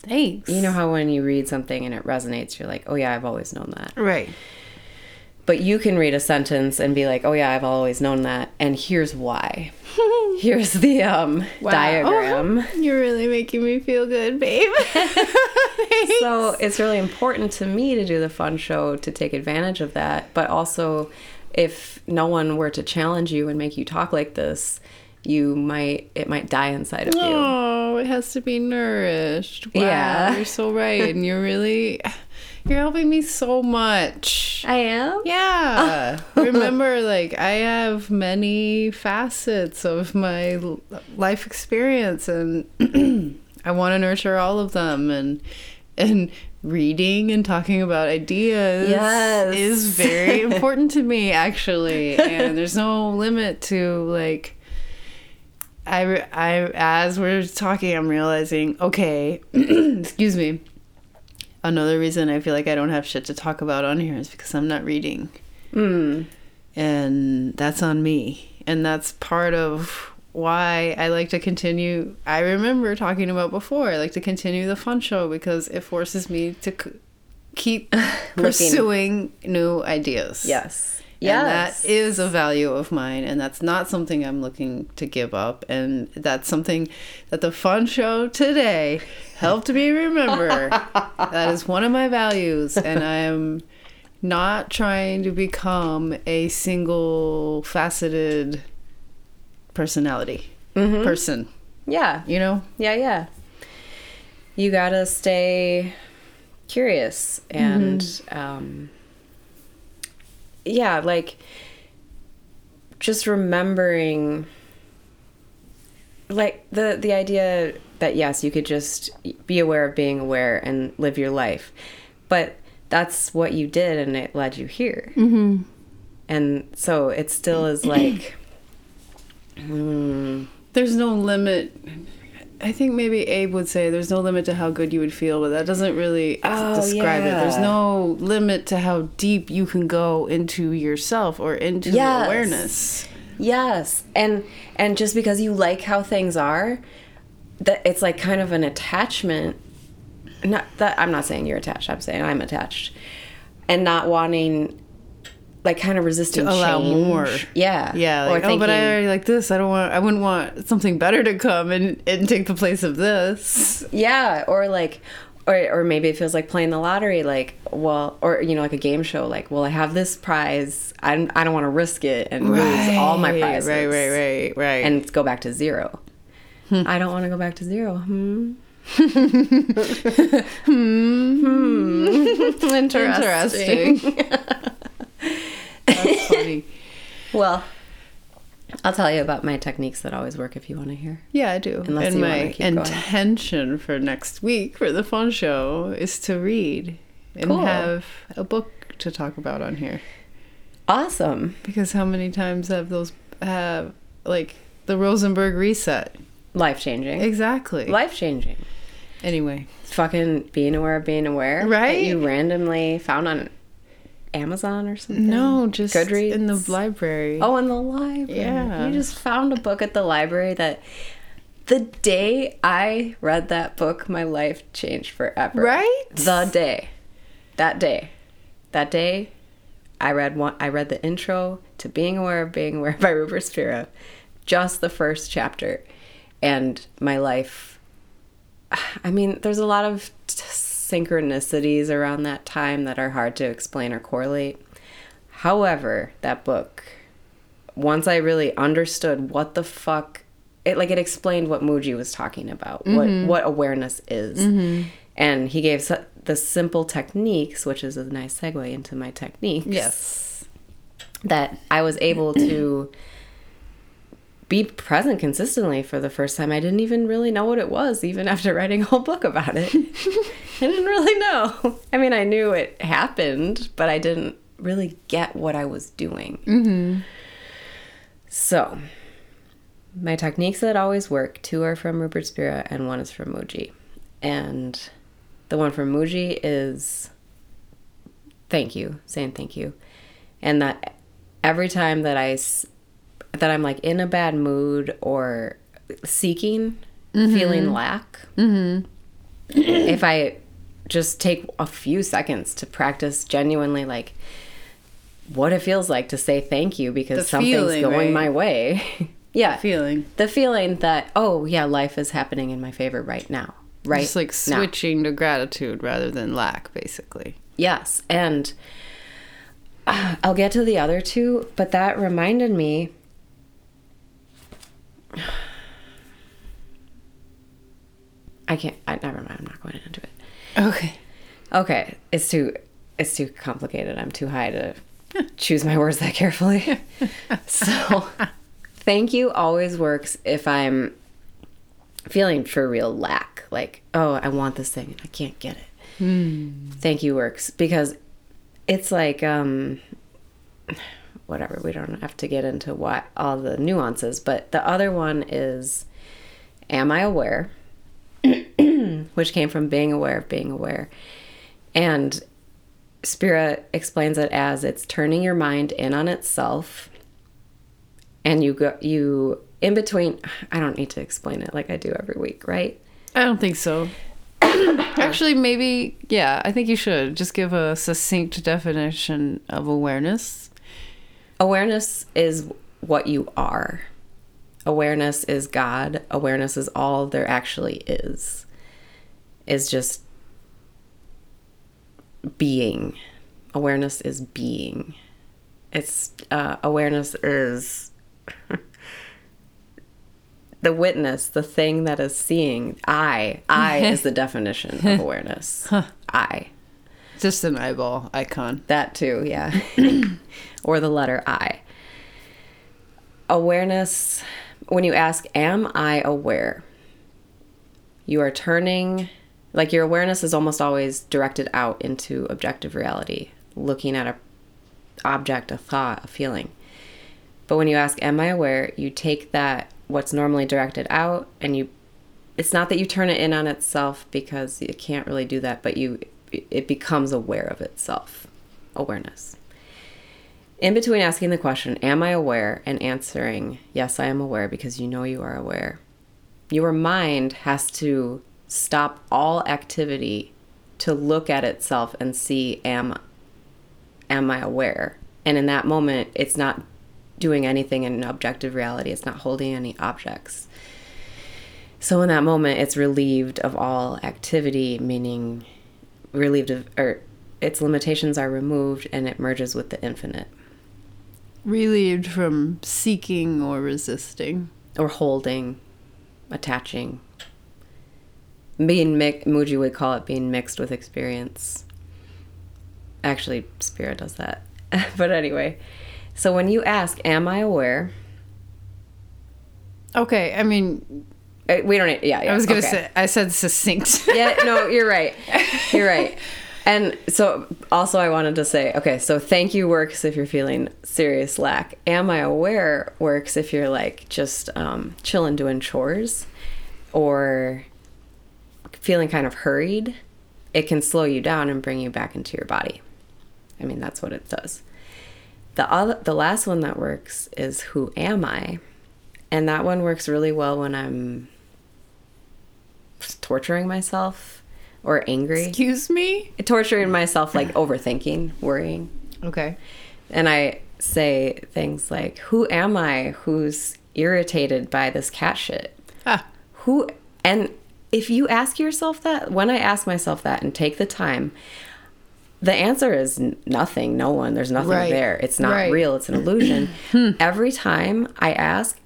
Speaker 2: Thanks.
Speaker 1: You know how when you read something and it resonates, you're like, "Oh yeah, I've always known that."
Speaker 2: Right.
Speaker 1: But you can read a sentence and be like, "Oh yeah, I've always known that." And here's why. Here's the um diagram.
Speaker 2: You're really making me feel good, babe.
Speaker 1: So it's really important to me to do the fun show to take advantage of that. But also, if no one were to challenge you and make you talk like this, you might it might die inside of you.
Speaker 2: Oh, it has to be nourished. Wow,
Speaker 1: Yeah.
Speaker 2: you're so right, and you're really you're helping me so much.
Speaker 1: I am.
Speaker 2: Yeah. Remember, like, I have many facets of my life experience, and I want to nurture all of them. And and reading and talking about ideas
Speaker 1: Yes.
Speaker 2: is very important to me, actually. And there's no limit to like. I, I as we're talking, I'm realizing, okay, excuse me. Another reason I feel like I don't have shit to talk about on here is because I'm not reading
Speaker 1: Mm.
Speaker 2: and that's on me and that's part of why i like to continue i remember talking about before i like to continue the fun show because it forces me to c- keep pursuing new ideas
Speaker 1: Yes.
Speaker 2: And that is a value of mine and that's not something i'm looking to give up and that's something that the fun show today helped me remember. That is one of my values and i am not trying to become a single faceted personality person.
Speaker 1: Yeah.
Speaker 2: you know?
Speaker 1: Yeah, yeah. You gotta stay curious and um yeah, like just remembering like the the idea that yes, you could just be aware of being aware and live your life. But that's what you did and it led you here. Mm-hmm. And so it still is like mm,
Speaker 2: there's no limit I think maybe Abe would say there's no limit to how good you would feel, but that doesn't really
Speaker 1: Oh,
Speaker 2: describe it. There's no limit to how deep you can go into yourself or into
Speaker 1: Yes.
Speaker 2: awareness.
Speaker 1: Yes, and and just because you like how things are, that it's like kind of an attachment. Not that I'm not saying you're attached. I'm saying I'm attached, and not wanting, like, kind of resistant to
Speaker 2: allow
Speaker 1: change.
Speaker 2: more.
Speaker 1: Yeah,
Speaker 2: Yeah, like,
Speaker 1: or
Speaker 2: oh, but I already like this. I don't want. I wouldn't want something better to come and, and take the place of this.
Speaker 1: yeah, or like, or or maybe it feels like playing the lottery like well or you know like a game show like well I have this prize I don't, I don't want to risk it and lose all my
Speaker 2: Right,
Speaker 1: prizes
Speaker 2: Right, right, right, right.
Speaker 1: and go back to zero. I don't want to go back to zero. Hmm. hmm. Interesting.
Speaker 2: Interesting. Funny.
Speaker 1: Well, I'll tell you about my techniques that always work if you want to hear.
Speaker 2: Yeah, I do.
Speaker 1: Unless
Speaker 2: and
Speaker 1: you
Speaker 2: my
Speaker 1: wanna going.
Speaker 2: intention for next week for the fun show is to read and
Speaker 1: Cool.
Speaker 2: have a book to talk about on here.
Speaker 1: Awesome.
Speaker 2: Because how many times have those have like the Rosenberg reset?
Speaker 1: Life changing.
Speaker 2: Exactly.
Speaker 1: Life changing.
Speaker 2: anyway,
Speaker 1: Fucking being aware of being aware. That
Speaker 2: Right?
Speaker 1: you randomly found on Amazon or something.
Speaker 2: no, just
Speaker 1: Goodreads.
Speaker 2: in the library.
Speaker 1: Oh, in the library.
Speaker 2: Yeah.
Speaker 1: You just found a book at the library that the day I read that book, my life changed forever.
Speaker 2: Right?
Speaker 1: The day. That day. That day I read one I read the intro to Being Aware of Being Aware by Rupert Spira. Just the first chapter. And my life I mean, there's a lot of t- synchronicities around that time that are hard to explain or correlate. However, that book, once I really understood what the fuck, it like it explained what Mooji was talking about, what mm-hmm. what awareness is, mm-hmm. and he gave the simple techniques, which is a nice segue into my techniques.
Speaker 2: yes.
Speaker 1: that I was able to be present consistently for the first time. I didn't even really know what it was, even after writing a whole book about it. I didn't really know. I mean, I knew it happened, but I didn't really get what I was doing. Mm-hmm. So, my techniques that always work two are from Rupert Spira, and one is from Mooji. And the one from Mooji is thank you, saying thank you. And that every time that I that I'm like in a bad mood or seeking, feeling lack, if I just take a few seconds to practice genuinely like what it feels like to say thank you because
Speaker 2: The
Speaker 1: something's
Speaker 2: feeling,
Speaker 1: going
Speaker 2: right?
Speaker 1: my way. yeah.
Speaker 2: Feeling.
Speaker 1: the feeling that oh yeah, life is happening in my favor right now. Right.
Speaker 2: Just like
Speaker 1: now.
Speaker 2: switching to gratitude rather than lack, basically.
Speaker 1: Yes, and uh, I'll get to the other two, but that reminded me. I can't. I never mind. I'm not going into it.
Speaker 2: Okay.
Speaker 1: Okay, it's too. It's too complicated. I'm too high to choose my words that carefully. so, thank you always works if I'm feeling for real lack. Like, oh, I want this thing and I can't get it. Thank you works because it's like um whatever we don't have to get into what all the nuances but the other one is am i aware which came from being aware of being aware and Spira explains it as it's turning your mind in on itself and you go you in between i don't need to explain it like i do every week right
Speaker 2: I don't think so. Actually, maybe, yeah, I think you should just give a succinct definition of awareness.
Speaker 1: Awareness is what you are. Awareness is God. Awareness is all there actually is. Is just being. Awareness is being. It's uh, awareness is the witness, the thing that is seeing. I. I is the definition of awareness. I.
Speaker 2: Just an eyeball icon.
Speaker 1: That too, yeah. or the letter I. Awareness, when you ask, Am I aware? You are turning, like your awareness is almost always directed out into objective reality, looking at a object, a thought, a feeling. But when you ask, Am I aware? you take that, what's normally directed out, and you, it's not that you turn it in on itself because you can't really do that, but you, it becomes aware of itself. Awareness. In between asking the question, Am I aware? and answering, Yes, I am aware, because you know you are aware, your mind has to stop all activity to look at itself and see, Am, am I aware? And in that moment, it's not doing anything in an objective reality, it's not holding any objects. So in that moment, it's relieved of all activity, meaning relieved of, or its limitations are removed and it merges with the infinite
Speaker 2: Relieved from seeking or resisting.
Speaker 1: or holding, attaching. Being mi- Mooji would call it being mixed with experience. Actually, Spira does that. but anyway, so when you ask, Am I aware?
Speaker 2: Okay, I mean,
Speaker 1: We don't, yeah, yeah.
Speaker 2: I was gonna
Speaker 1: okay.
Speaker 2: say, I said succinct.
Speaker 1: yeah, no, you're right. You're right. And so, also, I wanted to say, okay, so thank you works if you're feeling serious lack. Am I aware works if you're like just um, chilling doing chores or feeling kind of hurried. It can slow you down and bring you back into your body. I mean, that's what it does. The other, the last one that works is who am I? And that one works really well when I'm torturing myself or angry.
Speaker 2: Excuse me?
Speaker 1: Torturing myself, like overthinking, worrying.
Speaker 2: Okay.
Speaker 1: And I say things like, Who am I who's irritated by this cat shit?
Speaker 2: Ah,
Speaker 1: Who, and if you ask yourself that, when I ask myself that and take the time, the answer is nothing, no one, there's nothing
Speaker 2: Right.
Speaker 1: there. It's not
Speaker 2: Right.
Speaker 1: real, it's an illusion. Every time I ask,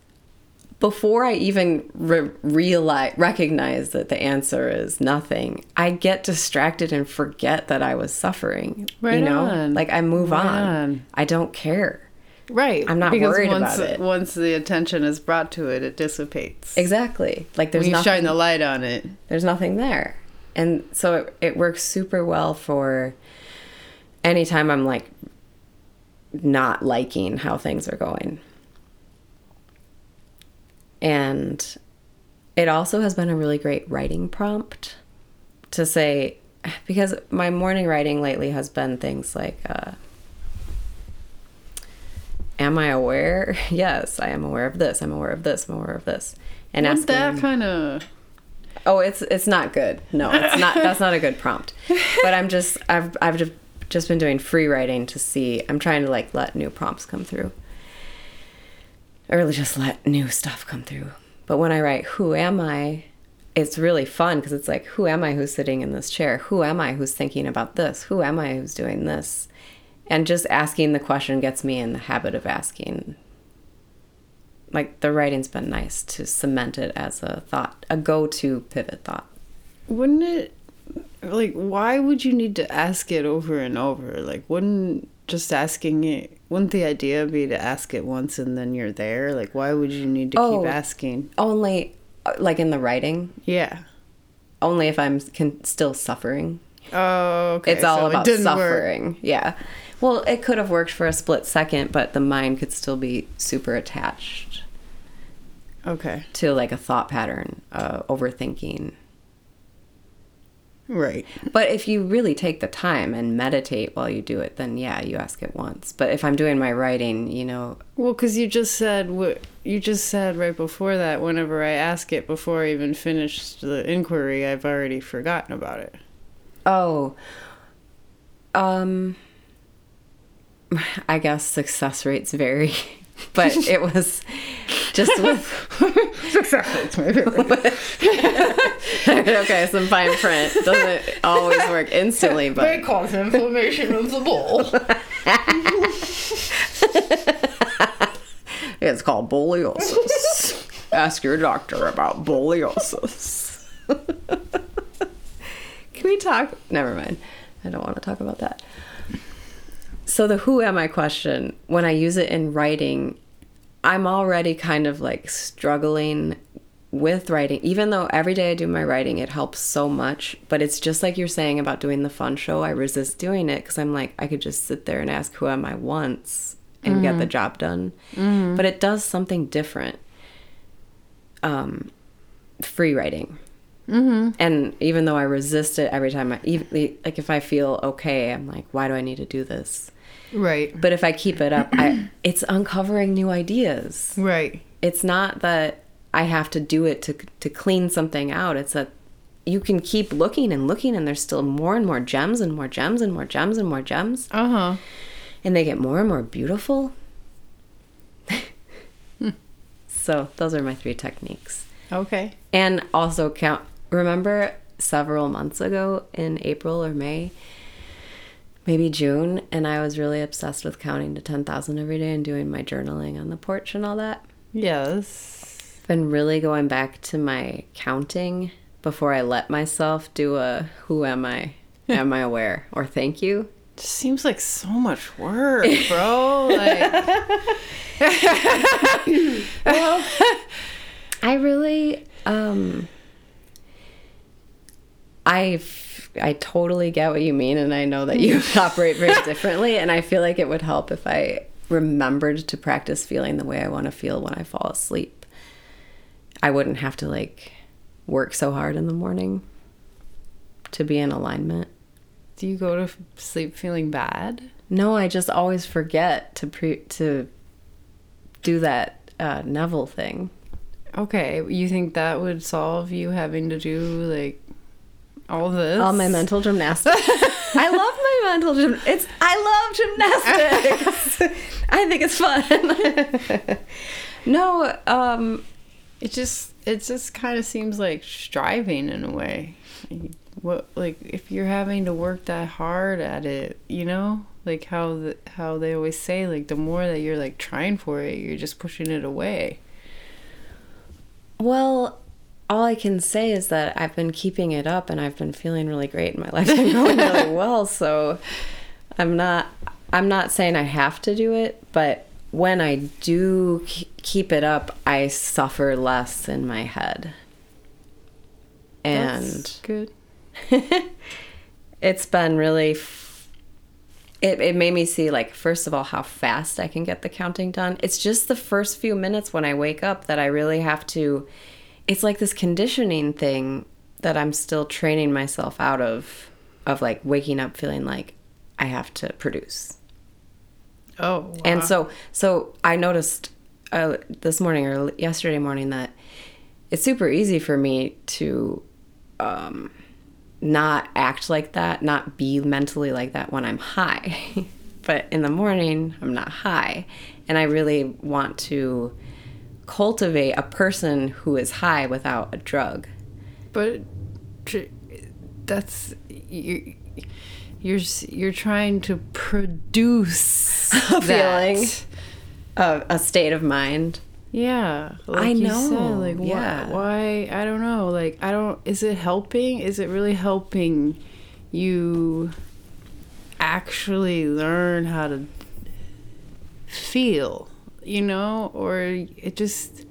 Speaker 1: before I even re- realize recognize that the answer is nothing, I get distracted and forget that I was suffering.
Speaker 2: Right
Speaker 1: you know,
Speaker 2: on.
Speaker 1: like I move
Speaker 2: Right
Speaker 1: on.
Speaker 2: on.
Speaker 1: I don't care.
Speaker 2: right.
Speaker 1: I'm not
Speaker 2: because
Speaker 1: worried
Speaker 2: once,
Speaker 1: about it.
Speaker 2: Once the attention is brought to it, it dissipates.
Speaker 1: Exactly. Like there's
Speaker 2: When you
Speaker 1: nothing.
Speaker 2: shine the light on it.
Speaker 1: there's nothing there, and so it, it works super well for anytime I'm like not liking how things are going. And it also has been a really great writing prompt to say, because my morning writing lately has been things like, uh, Am I aware? Yes, I am aware of this. I'm aware of this. I'm aware of this. And
Speaker 2: Wouldn't
Speaker 1: asking,
Speaker 2: that kind of.
Speaker 1: Oh, it's it's not good. No, it's not. That's not a good prompt. But I'm just I've I've just just been doing free writing to see. I'm trying to like let new prompts come through, or just let new stuff come through. But when I write, "Who am I?" It's really fun because it's like, "Who am I? Who's sitting in this chair? Who am I? Who's thinking about this? Who am I? Who's doing this?" And just asking the question gets me in the habit of asking like the writing's been nice to cement it as a thought, a go-to pivot thought.
Speaker 2: Wouldn't it. Like, why would you need to ask it over and over? Like, wouldn't just asking it. Wouldn't the idea be to ask it once and then you're there? Like, why would you need to
Speaker 1: Oh.
Speaker 2: keep asking?
Speaker 1: Only, uh, like in the writing,
Speaker 2: Yeah.
Speaker 1: only if I'm can, still suffering.
Speaker 2: Oh, okay.
Speaker 1: It's all
Speaker 2: so
Speaker 1: about
Speaker 2: work.
Speaker 1: suffering. Yeah. Well, it could have worked for a split second, but the mind could still be super attached
Speaker 2: Okay.
Speaker 1: to like a thought pattern, uh, overthinking.
Speaker 2: Right.
Speaker 1: But if you really take the time and meditate while you do it, then yeah, you ask it once. But if I'm doing my writing, you know,
Speaker 2: Well, because you just said what you just said right before that. Whenever I ask it before I even finished the inquiry, I've already forgotten about it.
Speaker 1: Oh. Um I guess success rates vary. But it was just with
Speaker 2: Success rates, my favorite.
Speaker 1: okay, some fine print doesn't always work instantly, but
Speaker 2: cause inflammation of the bowl.
Speaker 1: it's called boliosis. Ask your doctor about boliosis. Can we talk? Never mind. I don't want to talk about that. So the who am I question, when I use it in writing, I'm already kind of like struggling with writing. Even though every day I do my writing, it helps so much. But it's just like you're saying about doing the fun show. I resist doing it because I'm like, I could just sit there and ask who am I once and get the mm. job done. Mm-hmm. But it does something different. Um, free writing. Mm-hmm. And even though I resist it every time, I even, like if I feel okay, I'm like, why do I need to do this?
Speaker 2: Right.
Speaker 1: But if I keep it up, I it's uncovering new ideas.
Speaker 2: Right.
Speaker 1: It's not that I have to do it to to clean something out. It's that you can keep looking and looking, and there's still more and more gems and more gems and more gems and more gems,
Speaker 2: Uh huh.
Speaker 1: and they get more and more beautiful. so those are my three techniques.
Speaker 2: Okay.
Speaker 1: And also count. Remember several months ago in April or May, maybe June, and I was really obsessed with counting to 10,000 every day and doing my journaling on the porch and all that.
Speaker 2: Yes.
Speaker 1: Been really going back to my counting before I let myself do a who am I? Am I aware? Or thank you?
Speaker 2: Just seems like so much work, bro. like
Speaker 1: I really um I I totally get what you mean and I know that you operate very differently and I feel like it would help if I remembered to practice feeling the way I want to feel when I fall asleep. I wouldn't have to like work so hard in the morning to be in alignment.
Speaker 2: do you go to sleep feeling bad?
Speaker 1: No, I just always forget to pre- to do that uh, Neville thing.
Speaker 2: Okay, you think that would solve you having to do like all this?
Speaker 1: All my mental gymnastics. I love my mental gym. It's I love gymnastics. I think it's fun. no, um,
Speaker 2: It just it just kind of seems like striving in a way. What like if you're having to work that hard at it, you know, like how the, how they always say, like the more that you're like trying for it, you're just pushing it away.
Speaker 1: well, all I can say is that I've been keeping it up, and I've been feeling really great, and my life's been going really well. So, I'm not. I'm not saying I have to do it, but when I do keep it up, I suffer less in my head. And
Speaker 2: That's good.
Speaker 1: it's been really f- it, it made me see like first of all how fast i can get the counting done it's just the first few minutes when i wake up that i really have to it's like this conditioning thing that i'm still training myself out of of like waking up feeling like i have to produce.
Speaker 2: Oh,
Speaker 1: and so so i noticed uh, this morning or yesterday morning that it's super easy for me to um, not act like that not be mentally like that when i'm high. But in the morning i'm not high. And i really want to cultivate a person who is high without a drug
Speaker 2: but that's you you're you're trying to produce
Speaker 1: A feeling. a, state of mind
Speaker 2: Yeah, like
Speaker 1: I know,
Speaker 2: said, like
Speaker 1: yeah.
Speaker 2: why? Why? I don't know. Like I don't. Is it helping? Is it really helping you actually learn how to feel? You know, or it just.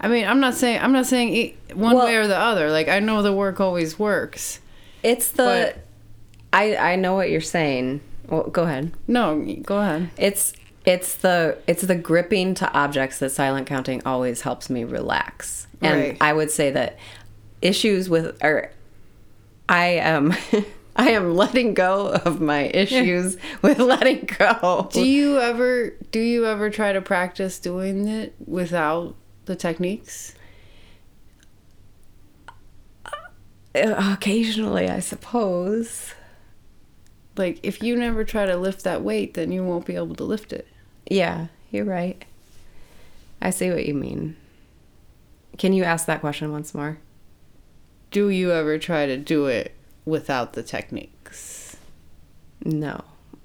Speaker 2: I mean, I'm not saying I'm not saying e- one
Speaker 1: Well-
Speaker 2: way or the other. Like I know the work always works.
Speaker 1: it's the i i know what you're saying well, go ahead
Speaker 2: No, go ahead.
Speaker 1: It's it's the it's the gripping to objects that silent counting always helps me relax. And
Speaker 2: Right.
Speaker 1: I would say that issues with or I am um, I am letting go of my issues with letting go.
Speaker 2: Do you ever do you ever try to practice doing it without the techniques?
Speaker 1: Uh, occasionally, I suppose.
Speaker 2: Like if you never try to lift that weight, then you won't be able to lift it.
Speaker 1: Yeah, you're right. I see what you mean. Can you ask that question once more?
Speaker 2: Do you ever try to do it without the techniques?
Speaker 1: No.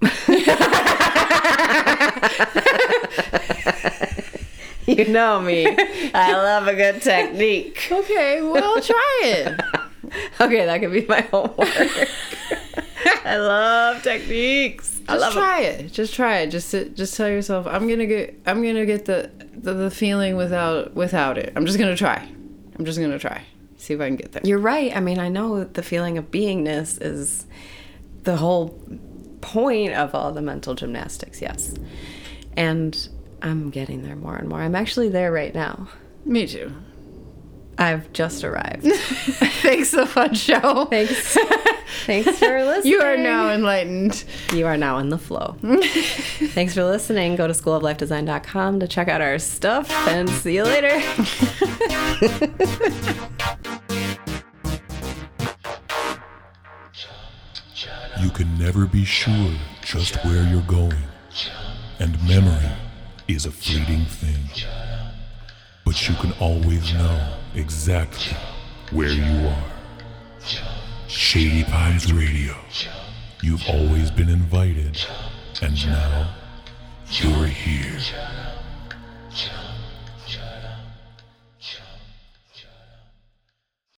Speaker 1: you know me. I love a good technique.
Speaker 2: Okay, well try it.
Speaker 1: Okay, that could be my homework. I love techniques. I
Speaker 2: Just
Speaker 1: love
Speaker 2: try it. Just try it. Just sit, just tell yourself I'm gonna get I'm gonna get the, the the feeling without without it. I'm just gonna try. I'm just gonna try. See if I can get there.
Speaker 1: You're right. I mean, I know the feeling of beingness is the whole point of all the mental gymnastics, yes. And I'm getting there more and more. I'm actually there right now.
Speaker 2: Me too.
Speaker 1: I've just arrived.
Speaker 2: Thanks, the fun show.
Speaker 1: Thanks. Thanks for listening.
Speaker 2: You are now enlightened.
Speaker 1: You are now in the flow. Thanks for listening. Go to schooloflifedesign.com to check out our stuff and see you later.
Speaker 4: You can never be sure just where you're going, and memory is a fleeting thing. But you can always know
Speaker 5: exactly where you are. Shady Pines Radio. You've always been invited, and now you're here.